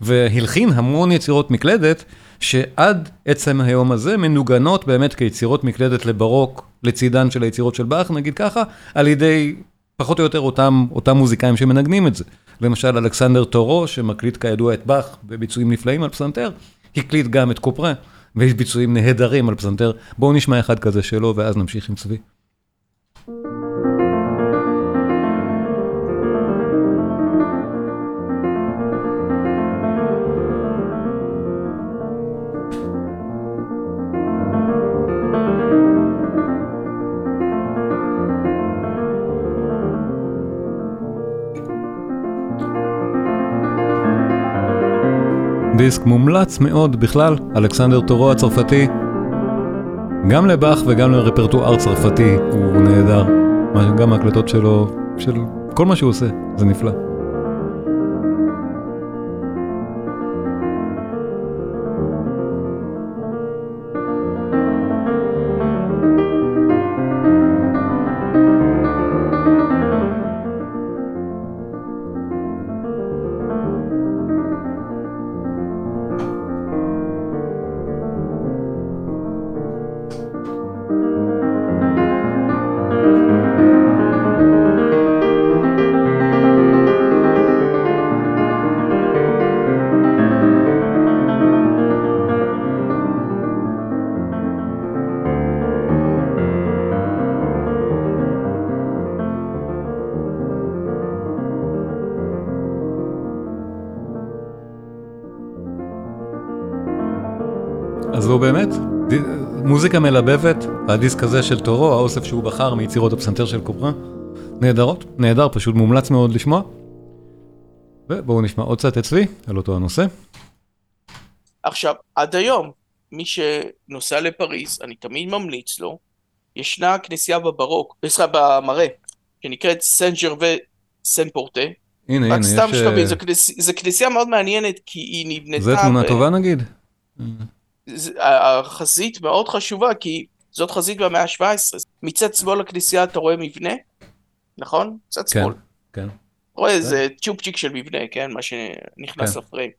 והלחין המון יצירות מקלדת, שעד עצם היום הזה מנוגנות באמת כיצירות מקלדת לברוק, לצידן של היצירות של באך, נגיד ככה, על ידי פחות או יותר אותם, אותם מוזיקאים שמנגנים את זה. למשל, אלכסנדר טורו, שמקליט כידוע את באך בביצועים נפלאים על פסנתר, הקליט גם את קופרה, ויש ביצועים נהדרים על פסנתר. בואו נשמע אחד כזה שלו, ואז נמשיך עם צבי. דיסק מומלץ מאוד בכלל, אלכסנדר טורו הצרפתי. גם לבאך וגם לרפרטואר צרפתי הוא נהדר. גם ההקלטות שלו, של כל מה שהוא עושה, זה נפלא. מלבבת, הדיסק הזה של תורו, האוסף שהוא בחר מיצירות הפסנתר של קופרה, נהדרות, נהדר, פשוט מומלץ מאוד לשמוע. ובואו נשמע עוד קצת את צבי על אותו הנושא. עכשיו, עד היום, מי שנוסע לפריז, אני תמיד ממליץ לו, ישנה כנסייה בברוק, סליחה, במראה, שנקראת סן ג'רווה סן פורטה. הנה, הנה, יש... רק סתם שתבין, זו כנסייה מאוד מעניינת, כי היא נבנתה... זו תמונה טובה נגיד? החזית מאוד חשובה, כי זאת חזית במאה ה-17. מצד שמאל הכנסייה אתה רואה מבנה, נכון? צד כן, שמאל. כן. רואה איזה צ'ופצ'יק של מבנה, כן? מה שנכנס כן. לפריים.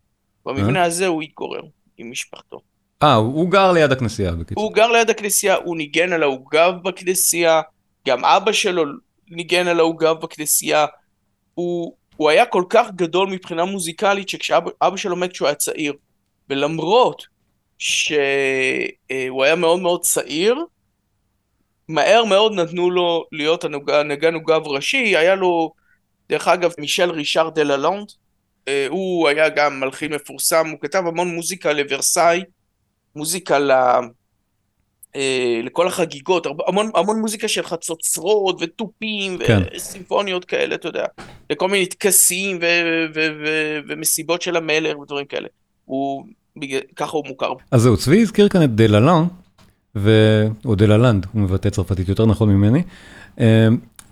במבנה הזה הוא התגורר עם משפחתו. אה, הוא גר ליד הכנסייה, בקיצור. הוא גר ליד הכנסייה, הוא ניגן על העוגב בכנסייה, גם אבא שלו ניגן על העוגב בכנסייה. הוא, הוא היה כל כך גדול מבחינה מוזיקלית, שכשאבא אבא שלו מת כשהוא היה צעיר, ולמרות שהוא היה מאוד מאוד צעיר, מהר מאוד נתנו לו להיות הנגן עוגב ראשי, היה לו, דרך אגב, מישל רישאר דה ללונד, אה, הוא היה גם מלחין מפורסם, הוא כתב המון מוזיקה לוורסאי, מוזיקה ל... אה, לכל החגיגות, המון, המון מוזיקה של חצוצרות ותופים כן. וסימפוניות כאלה, אתה יודע, לכל מיני טקסים ו- ו- ו- ומסיבות של המלך ודברים כאלה. הוא, ככה הוא מוכר. אז זהו, צבי הזכיר כאן את דללן, ו... או דללנד, הוא מבטא צרפתית יותר נכון ממני, אה,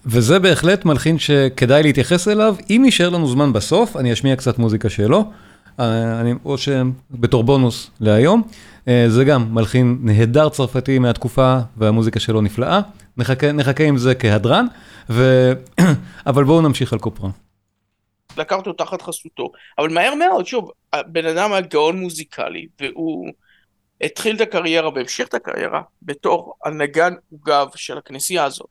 וזה בהחלט מלחין שכדאי להתייחס אליו. אם יישאר לנו זמן בסוף, אני אשמיע קצת מוזיקה שלו, אה, אני, או שבתור בונוס להיום. אה, זה גם מלחין נהדר צרפתי מהתקופה, והמוזיקה שלו נפלאה. נחכה, נחכה עם זה כהדרן, ו... [clears throat] אבל בואו נמשיך על קופרה. לקח אותו תחת חסותו, אבל מהר מאוד, שוב, הבן אדם היה גאון מוזיקלי, והוא התחיל את הקריירה והמשיך את הקריירה בתור הנגן עוגב של הכנסייה הזאת.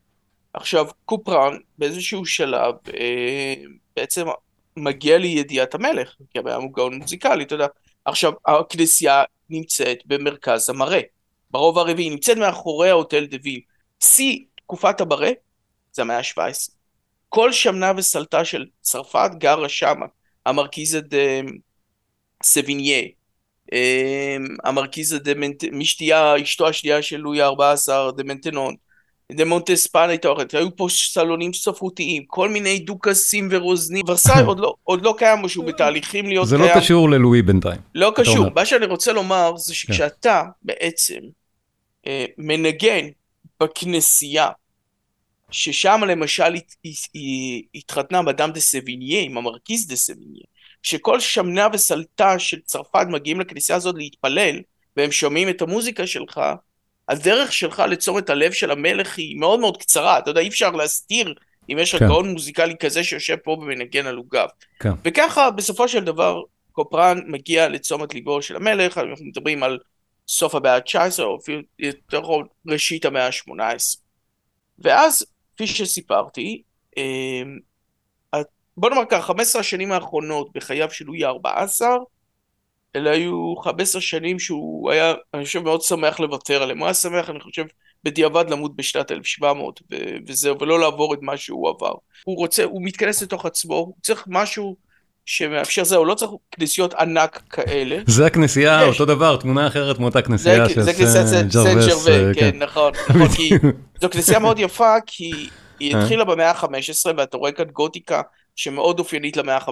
עכשיו, קופרן באיזשהו שלב אה, בעצם מגיע לידיעת המלך, כי הבן אדם הוא גאון מוזיקלי, אתה יודע. עכשיו, הכנסייה נמצאת במרכז המראה, ברובע הרביעי, נמצאת מאחורי ההוטל דה ויל. שיא תקופת המראה זה המאה ה-17. כל שמנה וסלטה של צרפת גרה שמה. דה סביניה, אמ, המרקיזה דה מנט... מי שתהיה אשתו השנייה של לואי ה-14, דה מנטנון, דה מונטספן הייתה אוכלת, היו פה סלונים ספרותיים, כל מיני דוכסים ורוזנים, ורסאי [laughs] עוד לא, עוד לא קיים, או שהוא בתהליכים להיות זה קיים. לא קשור ללואי בינתיים. לא קשור. מה שאני רוצה לומר זה שכשאתה בעצם אה, מנגן בכנסייה, ששם למשל הת- התחתנה מדאם דה סביניה עם המרקיז דה סביניה, שכל שמנה וסלטה של צרפת מגיעים לכנסייה הזאת להתפלל, והם שומעים את המוזיקה שלך, הדרך שלך לתשומת הלב של המלך היא מאוד מאוד קצרה, אתה יודע, אי אפשר להסתיר אם יש לך כן. גאון מוזיקלי כזה שיושב פה ומנגן על עוגב. כן. וככה בסופו של דבר קופרן מגיע לתשומת ליבו של המלך, אנחנו מדברים על סוף המאה ה-19 או אפילו יותר ראשית המאה ה-18. ואז, כפי שסיפרתי, אמ, בוא נאמר ככה, 15 השנים האחרונות בחייו של לואי ה-14, אלה היו 15 שנים שהוא היה, אני חושב, מאוד שמח לוותר עליהם. הוא היה שמח, אני חושב, בדיעבד למות בשנת 1700 ו- וזהו, ולא לעבור את מה שהוא עבר. הוא רוצה, הוא מתכנס לתוך עצמו, הוא צריך משהו שמאפשר זה, הוא לא צריך כנסיות ענק כאלה. זה הכנסייה, יש. אותו דבר, תמונה אחרת מאותה כנסייה של זה כנסיית סן ג'רווס, אה, כן, נכון, נכון, כי [laughs] זו כנסייה מאוד יפה, כי היא אה. התחילה במאה ה-15, ואתה רואה כאן גותיקה שמאוד אופיינית למאה ה-15,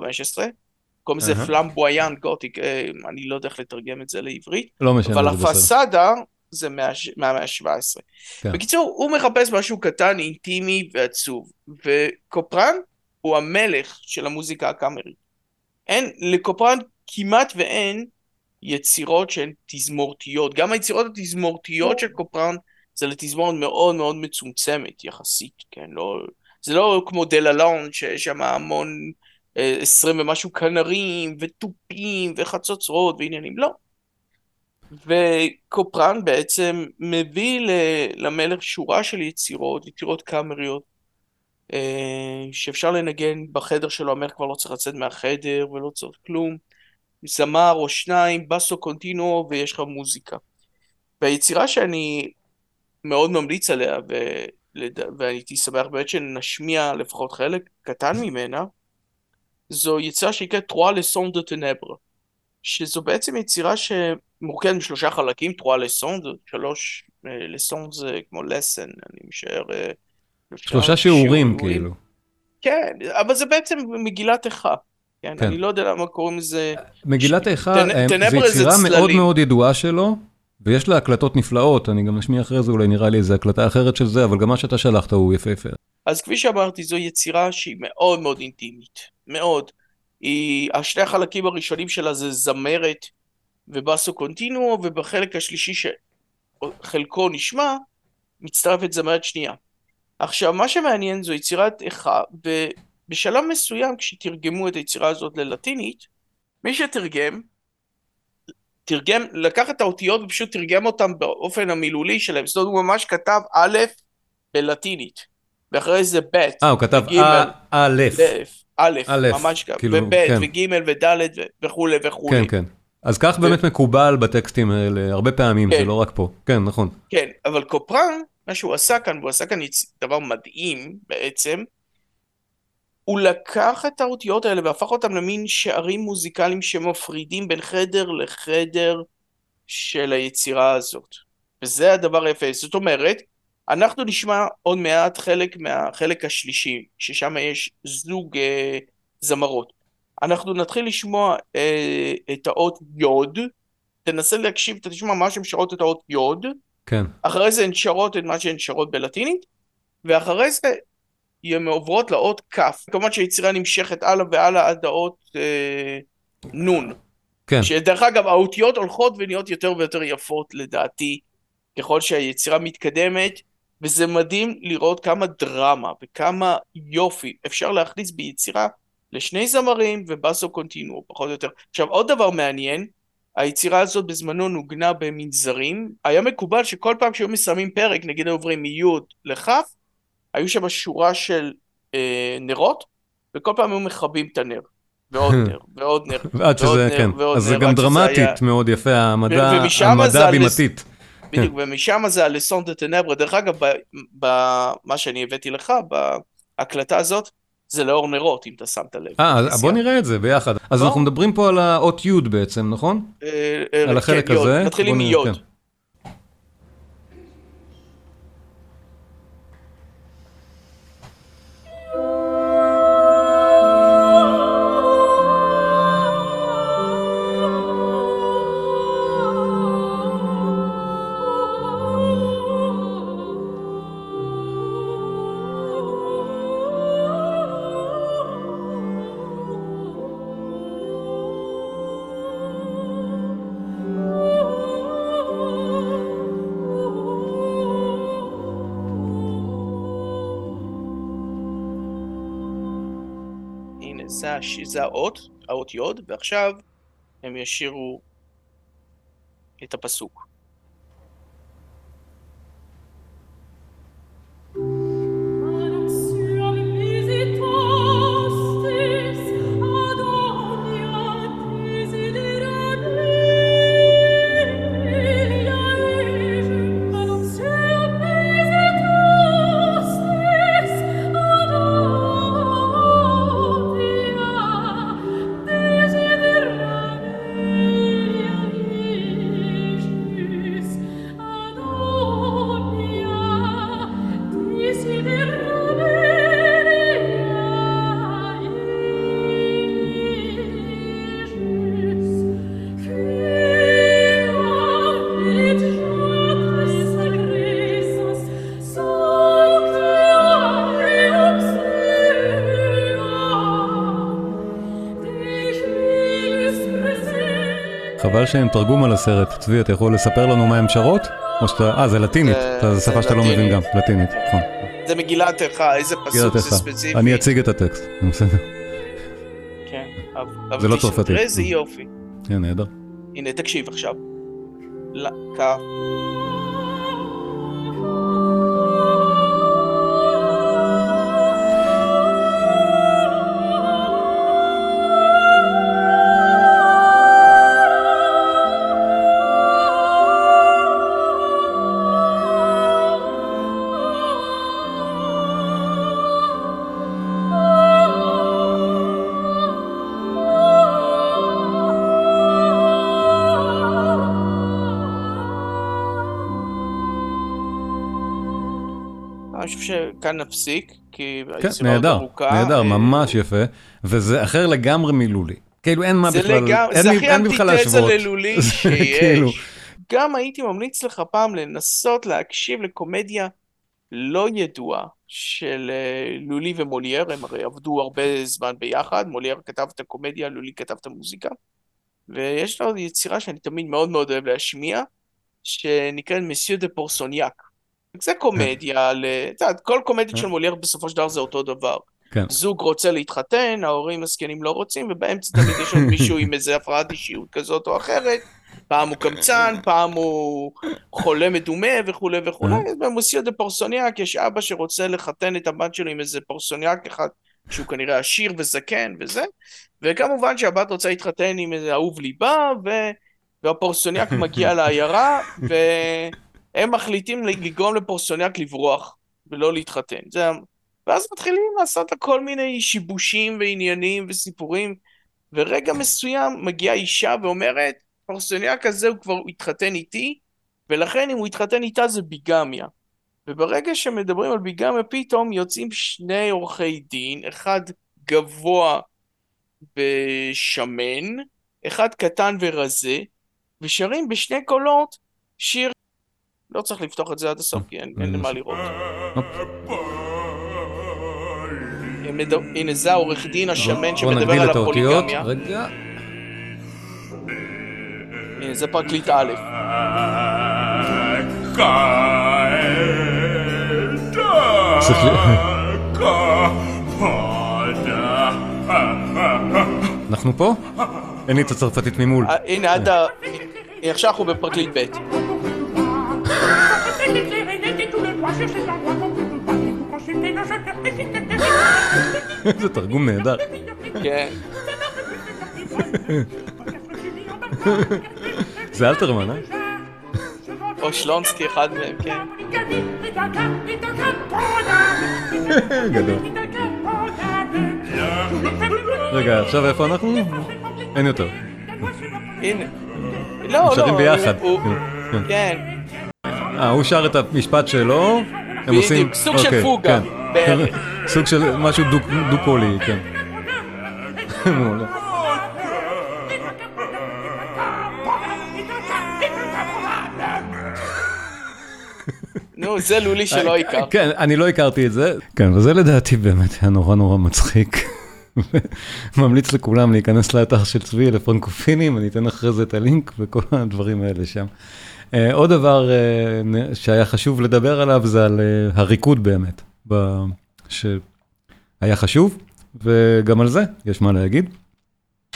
קוראים לזה. פלמבויאן גותיק, אה, אני לא יודע איך לתרגם את זה לעברית, לא משנה, אבל. הפסאדה זה מה- מהמאה ה-17. כן. בקיצור, הוא מחפש משהו קטן, אינטימי ועצוב, וקופרן הוא המלך של המוזיקה הקאמרית. אין, לקופרן כמעט ואין יצירות שהן תזמורתיות. גם היצירות התזמורתיות של קופרן זה לתזמורת מאוד מאוד מצומצמת יחסית, כן? לא, זה לא כמו דללון שיש שם המון אה, עשרים ומשהו כנרים ותופים וחצוצרות ועניינים, לא. וקופרן בעצם מביא למלך שורה של יצירות, יצירות קאמריות, שאפשר לנגן בחדר שלו, המלך כבר לא צריך לצאת מהחדר ולא צריך כלום. זמר או שניים, בסו קונטינו ויש לך מוזיקה. והיצירה שאני מאוד ממליץ עליה, ולד... והייתי שמח באמת שנשמיע לפחות חלק קטן ממנה, זו יצירה שנקראת טרואה לסון דה טנברה, שזו בעצם יצירה שמורכבת משלושה חלקים, טרואה לסון, שלוש, אה, לסון זה כמו לסן, אני משער. אה, שלושה שיעורים כאילו. כן, אבל זה בעצם מגילת איכה. כן, כן. אני לא יודע למה קוראים לזה... מגילת איכה, טנ- אה, טנברה זו יצירה מאוד. מאוד ידועה שלו, ויש לה הקלטות נפלאות, אני גם אשמיע אחרי זה, אולי נראה לי איזה הקלטה אחרת של זה, אבל גם מה שאתה שלחת הוא יפהפה. אז כפי שאמרתי, זו יצירה שהיא מאוד מאוד אינטימית, מאוד. היא, השני החלקים הראשונים שלה זה זמרת ובאסו קונטינו, ובחלק השלישי שחלקו נשמע, מצטרפת זמרת שנייה. עכשיו, מה שמעניין זו יצירת איכה, ובשלב מסוים כשתרגמו את היצירה הזאת ללטינית, מי שתרגם, תרגם, לקח את האותיות ופשוט תרגם אותן באופן המילולי שלהם, זאת אומרת הוא ממש כתב א' בלטינית, ואחרי זה ב', אה, הוא כתב א', א', ממש ככה, כאילו, וב' כן. וג' וד' וכולי וכולי. כן, כן. אז כך באמת מקובל בטקסטים האלה, הרבה פעמים, זה כן. לא רק פה. כן, נכון. כן, אבל קופרן, מה שהוא עשה כאן, והוא עשה כאן דבר מדהים בעצם, הוא לקח את האותיות האלה והפך אותם למין שערים מוזיקליים שמפרידים בין חדר לחדר של היצירה הזאת. וזה הדבר היפה. זאת אומרת, אנחנו נשמע עוד מעט חלק מהחלק השלישי, ששם יש זוג אה, זמרות. אנחנו נתחיל לשמוע אה, את האות יוד, תנסה להקשיב, אתה תשמע מה שהן שרות את האות יוד, כן. אחרי זה הן שרות את מה שהן שרות בלטינית, ואחרי זה הן עוברות לאות כ', כמובן שהיצירה נמשכת הלאה והלאה עד האות אה, נון. כן. שדרך אגב האותיות הולכות ונהיות יותר ויותר יפות לדעתי, ככל שהיצירה מתקדמת, וזה מדהים לראות כמה דרמה וכמה יופי אפשר להכניס ביצירה לשני זמרים ובאסו קונטינו, פחות או יותר. עכשיו, עוד דבר מעניין, היצירה הזאת בזמנו נוגנה במנזרים. היה מקובל שכל פעם שהיו מסיימים פרק, נגיד עוברים מי' לכ', היו שם שורה של אה, נרות, וכל פעם היו מכבים את הנר. ועוד [laughs] נר, ועוד נר, [laughs] ועד שזה, כן. ועוד אז נר. אז זה גם דרמטית היה... מאוד יפה, המדע, המדע הבימתית. בדיוק, ומשם זה הלסון דה טנברה. דרך אגב, במה שאני הבאתי לך, בהקלטה הזאת, זה לאור נרות, אם אתה שמת לב. אה, בוא נראה את זה ביחד. אז אנחנו מדברים פה על האות י' בעצם, נכון? אה, אה, על החלק כן, הזה. נתחיל עם י'. כן. זה האות, האות יוד, ועכשיו הם ישירו את הפסוק. שאין תרגום על הסרט. צבי, אתה יכול לספר לנו מה הם שרות? או שאתה... אה, זה לטינית. זו שפה שאתה לא מבין גם. לטינית, נכון. זה מגילת איכה, איזה פסוק זה ספציפי. אני אציג את הטקסט, [laughs] בסדר. כן, זה לא צרפתית. תראה איזה יופי. כן, נהדר. הנה, תקשיב עכשיו. כ... כאן נפסיק, כי כן, נהדר, ארוכה. נהדר, אה, ממש יפה, וזה אחר לגמרי מילולי. כאילו אין מה בכלל, לגמ... אין, זה הכי אנטיתזה ללולי [laughs] שיש. כאילו... גם הייתי ממליץ לך פעם לנסות להקשיב לקומדיה לא ידועה של אה, לולי ומולייר, הם הרי עבדו הרבה זמן ביחד, מולייר כתב את הקומדיה, לולי כתב את המוזיקה, ויש לו יצירה שאני תמיד מאוד מאוד אוהב להשמיע, שנקראת מסייה דה פורסוניאק. זה קומדיה, כל קומדיה של מולייר בסופו של דבר זה אותו דבר. כן. זוג רוצה להתחתן, ההורים הזקנים לא רוצים, ובאמצע תמיד יש עוד מישהו עם איזה הפרעת אישיות כזאת או אחרת. פעם הוא קמצן, פעם הוא חולה מדומה וכולי וכולי. ומסייה דה פורסוניאק, יש אבא שרוצה לחתן את הבת שלו עם איזה פורסוניאק אחד, שהוא כנראה עשיר וזקן וזה. וכמובן שהבת רוצה להתחתן עם איזה אהוב ליבה, ו... והפרסוניאק מגיע לעיירה, והם מחליטים לגרום לפרסוניאק לברוח ולא להתחתן. זה... ואז מתחילים לעשות לה כל מיני שיבושים ועניינים וסיפורים, ורגע מסוים מגיעה אישה ואומרת, פרסוניאק הזה הוא כבר התחתן איתי, ולכן אם הוא התחתן איתה זה ביגמיה. וברגע שמדברים על ביגמיה, פתאום יוצאים שני עורכי דין, אחד גבוה ושמן, אחד קטן ורזה, ושרים בשני קולות שיר... לא צריך לפתוח את זה עד הסוף, כי אין, למה לראות. הנה זה העורך דין השמן שמדבר על הפוליגמיה. רגע. הנה זה פרקליט א'. [laughs] אנחנו פה? אין לי את הצרפתית ממול. אה, הנה עד ה... עכשיו אנחנו בפרקליט ב'. [laughs] איזה תרגום נהדר. כן. [laughs] זה אלתרמן, אה? או שלונסקי אחד מהם, כן. [laughs] גדול. רגע, עכשיו איפה אנחנו? אין יותר. הנה. לא, לא. שרים ביחד. הוא- כן. אה, הוא שר את המשפט שלו, הם עושים... בדיוק, סוג של אוקיי, פוגה, כן. בערך. [laughs] סוג של משהו דו- דו-קולי, כן. [laughs] מעולה. נו, זה לולי שלא הכר. כן, אני לא הכרתי את זה. כן, וזה לדעתי באמת היה נורא נורא מצחיק. [laughs] ממליץ לכולם להיכנס לאתר של צבי לפרנקופינים, אני אתן אחרי זה את הלינק וכל הדברים האלה שם. אה, עוד דבר אה, שהיה חשוב לדבר עליו זה על אה, הריקוד באמת, שהיה חשוב, וגם על זה יש מה להגיד.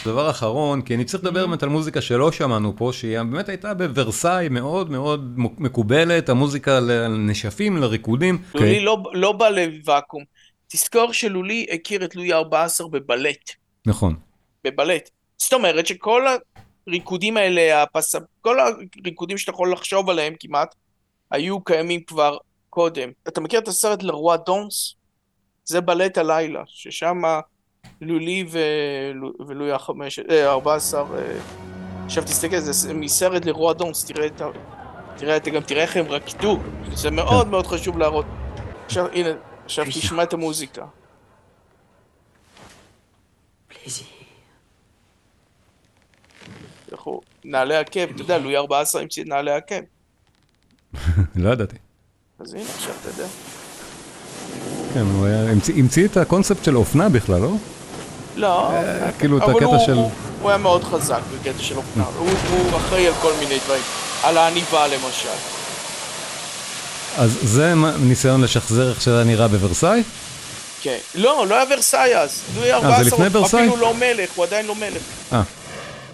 דבר אחרון, כי אני צריך לדבר באמת על מוזיקה שלא שמענו פה, שהיא באמת הייתה בוורסאי מאוד מאוד מקובלת, המוזיקה לנשפים, לריקודים. לולי לא- לא בא לוואקום. תזכור שלולי הכיר את לואי ה-14 בבלט. נכון. בבלט. זאת אומרת שכל הריקודים האלה, הפס... כל הריקודים שאתה יכול לחשוב עליהם כמעט, היו קיימים כבר קודם. אתה מכיר את הסרט לרוע דונס? זה בלט הלילה, ששם לולי ולו- ולואי ה-14, עכשיו תסתכל, זה מסרט לרוע דונס, תראה את ה... תראה, אתה גם תראה איך הם רקדו, זה מאוד מאוד חשוב להראות. עכשיו, הנה, עכשיו תשמע את המוזיקה. אנחנו, נעלי עקב, אתה יודע, לואי 14 המציא את נעלי עקב. לא ידעתי. אז הנה, עכשיו אתה יודע. כן, הוא המציא, את הקונספט של אופנה בכלל, לא? לא, כאילו את הקטע הוא- של... הוא- הוא היה מאוד חזק בקטע של אופנה. הוא הוא אחראי על כל מיני דברים. על העניבה למשל. אז זה ניסיון לשחזר איך שזה נראה בוורסאי? כן. לא, לא היה ורסאי אז. לואי 14 לפני הוא ורסאי? אפילו לא מלך, הוא עדיין לא מלך. אה,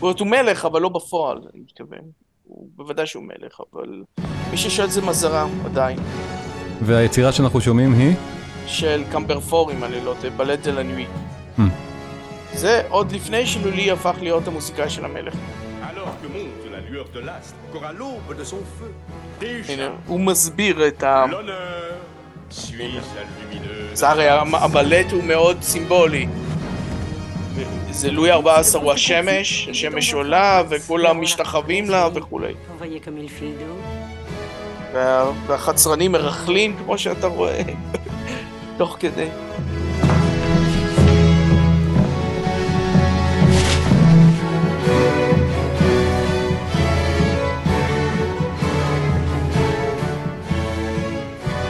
זאת אומרת, הוא מלך, אבל לא בפועל, אני מתכוון. הוא בוודאי שהוא מלך, אבל מי ששואל זה מזרה, עדיין. והיצירה שאנחנו שומעים היא? של קמברפור, אם אני לא טועה, בלט דה לנואי. Hmm. זה עוד לפני שלולי הפך להיות המוזיקאי של המלך. הנה, הוא מסביר את ה... זה הרי הבלט הוא מאוד סימבולי. זה לואי 14 הוא השמש, השמש עולה וכולם משתחווים לה וכולי. Vous voyez comme il file d'eau וה- והחצרנים מרכלים כמו שאתה רואה, [laughs] תוך כדי.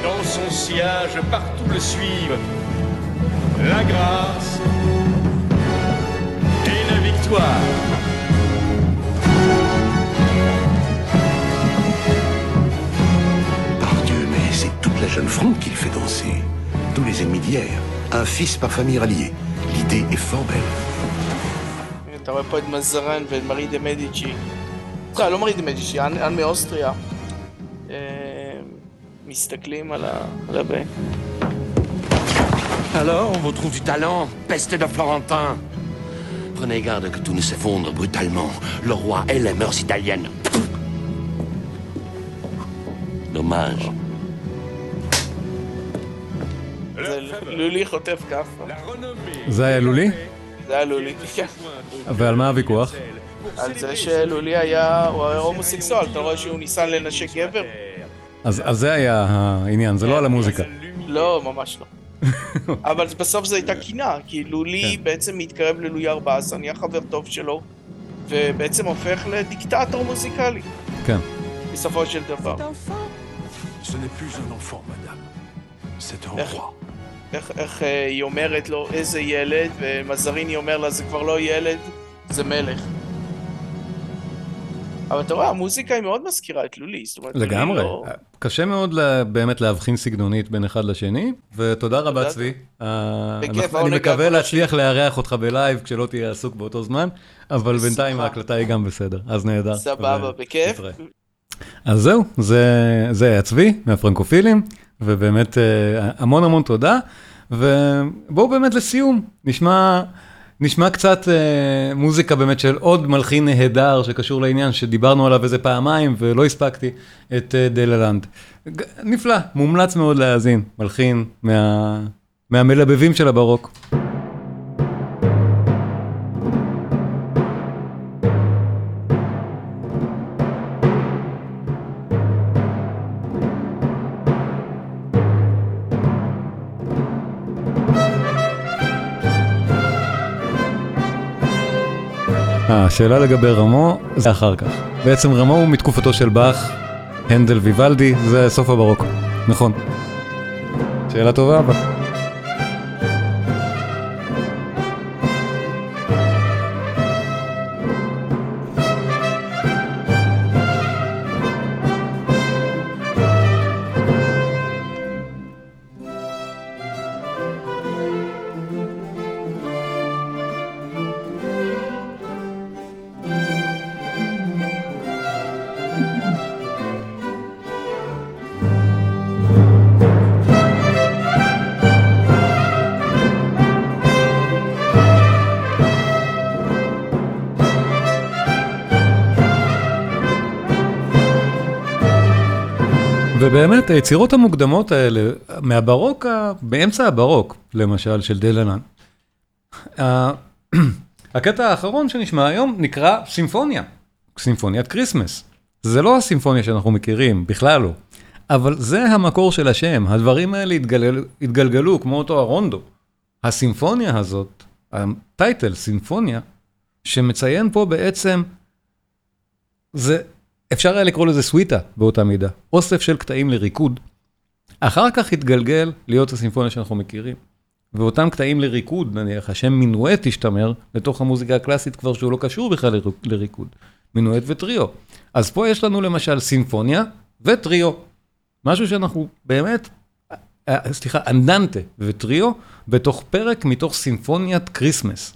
Dans son sillage, partout le suivent. La grâce et la victoire. Par Dieu, mais c'est jeune franc qu'il fait danser. Tous les ennemis d'hier. Un fils par famille ralliée. L'idée est fort belle. אתה רואה פה את מזרן ואת מארי דה מדיצ'י. סליחה, לא מארי דה מדיצ'י, אנ אנ מאוסטריה. אה, מסתכלים על ה... על הבן. Alors, on vous trouve du talent, peste de Florentin. Prenez garde que tout ne s'effondre brutalement. Le roi et les mœurs italiennes. Dommage. זה לולי חוטף כאפה. זה היה לולי? זה היה לולי, כן. ועל מה הוויכוח? על זה שלולי היה, הוא היה הומוסקסואל, אתה רואה שהוא ניסה לנשק גבר? אז אז זה היה העניין, זה לא על המוזיקה. לא, ממש לא. [laughs] אבל בסוף זו הייתה קינה, כי לולי כן. בעצם מתקרב ללואי 14, נהיה חבר טוב שלו, ובעצם הופך לדיקטטור מוזיקלי, כן. בסופו של דבר. איך-. איך, איך אה, היא אומרת לו איזה ילד, ומזריני אומר לה זה כבר לא ילד, זה מלך. אבל אתה רואה, המוזיקה היא מאוד מזכירה את לולי, זאת אומרת, לגמרי. לא- קשה מאוד באמת להבחין סגנונית בין אחד לשני, ותודה רבה. צבי. אה, אני מקווה להצליח לארח אותך בלייב כשלא תהיה עסוק באותו זמן, אבל. בינתיים ההקלטה היא גם בסדר, אז נהדר. סבבה, בכיף. אז זהו, זה, זה היה צבי מהפרנקופילים, ובאמת אה, המון המון תודה. ובואו באמת לסיום, נשמע, נשמע קצת אה, מוזיקה באמת של עוד מלחין נהדר שקשור לעניין, שדיברנו עליו איזה פעמיים ולא הספקתי, את אה, דלה-לנד. ג- נפלא, מומלץ מאוד להאזין, מלחין מה, מהמלבבים של הברוק. השאלה לגבי רמו, זה אחר כך. בעצם רמו הוא מתקופתו של באך, הנדל ויוולדי, זה סוף הברוק. נכון. שאלה טובה, אבל... ובאמת, היצירות המוקדמות האלה, מהברוק, באמצע הברוק, למשל, של דללנד. [clears throat] הקטע האחרון שנשמע היום נקרא סימפוניה, סימפוניית כריסמס. זה לא הסימפוניה שאנחנו מכירים, בכלל לא. אבל זה המקור של השם, הדברים האלה התגלגלו, התגלגלו כמו אותו הרונדו. הסימפוניה הזאת, ה title, סימפוניה, שמציין פה בעצם, זה, אפשר היה לקרוא לזה סוויטה באותה מידה, אוסף של קטעים לריקוד. אחר כך התגלגל להיות הסימפוניה שאנחנו מכירים. ואותם קטעים לריקוד, נניח, השם מינואט השתמר לתוך המוזיקה הקלאסית כבר שהוא לא קשור בכלל לר- לריקוד. מינואט וטריו. אז פה יש לנו למשל סימפוניה וטריו. משהו שאנחנו באמת, אה, סליחה, אנדנטה וטריו בתוך פרק מתוך סימפוניית כריסמס.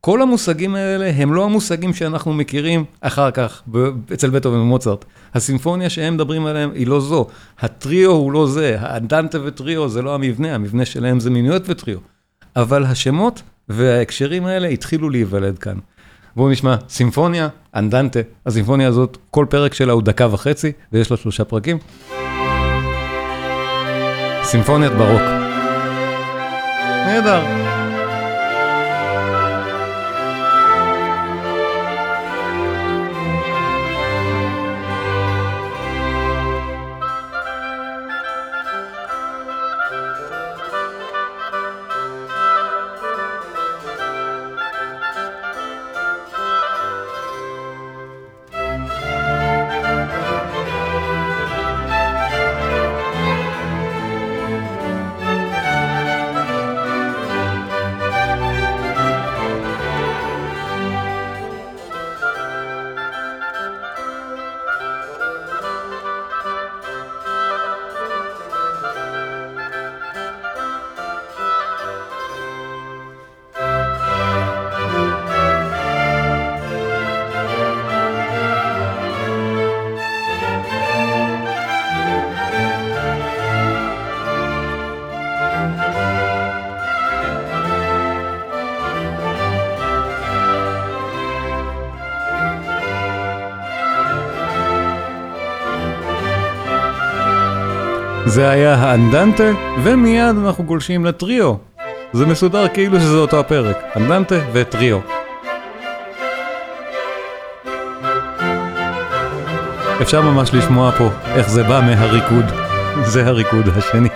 כל המושגים האלה הם לא המושגים שאנחנו מכירים אחר כך אצל בטהובן ומוצרט. הסימפוניה שהם מדברים עליהם היא לא זו. הטריו הוא לא זה, האנדנטה וטריו זה לא המבנה, המבנה שלהם זה מיניות וטריו. אבל השמות וההקשרים האלה התחילו להיוולד כאן. בואו נשמע סימפוניה, אנדנטה. הסימפוניה הזאת, כל פרק שלה הוא דקה וחצי, ויש לה שלושה פרקים. סימפוניית ברוק. נהדר. זה היה האנדנטה, ומיד אנחנו גולשים לטריו. זה מסודר כאילו שזה אותו הפרק, אנדנטה וטריו. אפשר ממש לשמוע פה איך זה בא מהריקוד. זה הריקוד השני.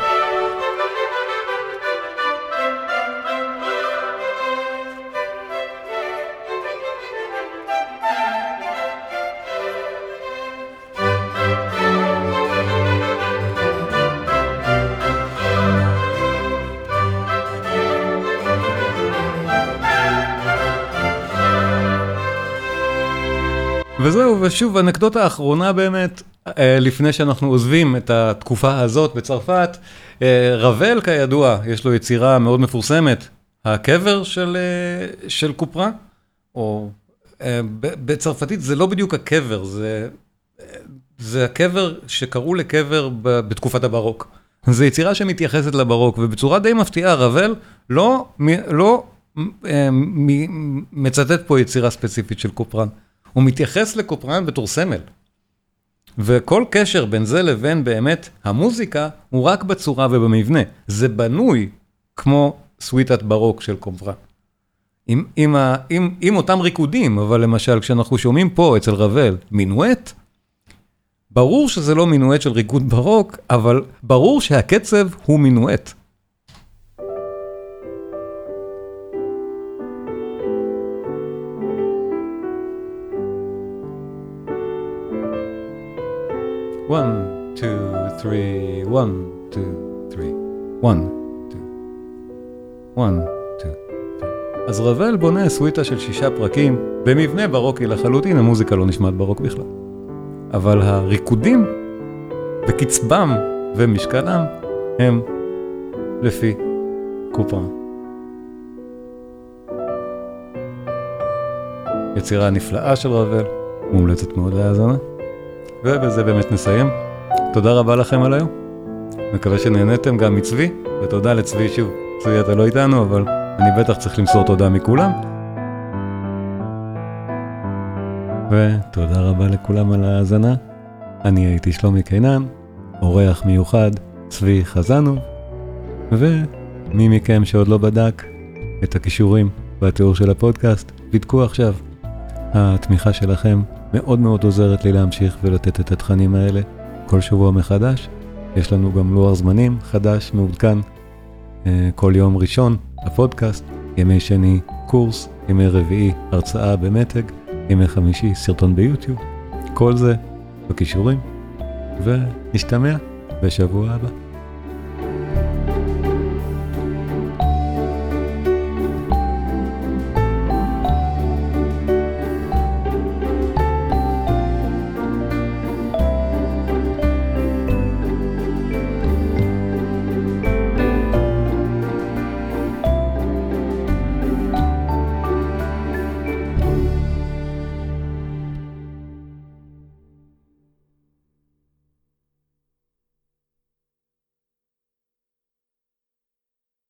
ושוב, אנקדוטה אחרונה באמת, אה, לפני שאנחנו עוזבים את התקופה הזאת בצרפת, אה, רבל כידוע, יש לו יצירה מאוד מפורסמת, הקבר של, אה, של קופרה, או בצרפתית זה לא בדיוק הקבר, זה, זה הקבר שקראו לקבר בתקופת הברוק. זו יצירה שמתייחסת לברוק, ובצורה די מפתיעה, רבל לא, לא מצטט פה יצירה ספציפית של קופרן. הוא מתייחס לקופרן בתור סמל. וכל קשר בין זה לבין באמת המוזיקה הוא רק בצורה ובמבנה. זה בנוי כמו סוויטת ברוק של קופרן. עם, עם, ה, עם, עם אותם ריקודים, אבל למשל כשאנחנו שומעים פה אצל רבל מינואט, ברור שזה לא מינואט של ריקוד ברוק, אבל ברור שהקצב הוא מינואט. One, two, three, one, two, three, one, two, one, two, three. אז רבל בונה סוויטה של שישה פרקים, במבנה ברוקי לחלוטין, המוזיקה לא נשמעת ברוק בכלל. אבל הריקודים וקצבם ומשקלם הם לפי קופה. יצירה נפלאה של רבל, מומלצת מאוד להאזנה. ובזה באמת נסיים. תודה רבה לכם על היום. מקווה שנהנתם גם מצבי, ותודה לצבי שוב. צבי אתה לא איתנו, אבל אני בטח צריך למסור תודה מכולם. ותודה רבה לכולם על ההאזנה. אני הייתי שלומי קינן, אורח מיוחד, צבי חזנו, ומי מכם שעוד לא בדק את הכישורים והתיאור של הפודקאסט, בדקו עכשיו. התמיכה שלכם מאוד מאוד עוזרת לי להמשיך ולתת את התכנים האלה כל שבוע מחדש. יש לנו גם לוח זמנים חדש, מעודכן, אה, כל יום ראשון, הפודקאסט, ימי שני קורס, ימי רביעי הרצאה במתג, ימי חמישי סרטון ביוטיוב, כל זה בכישורים, ונשתמע בשבוע הבא.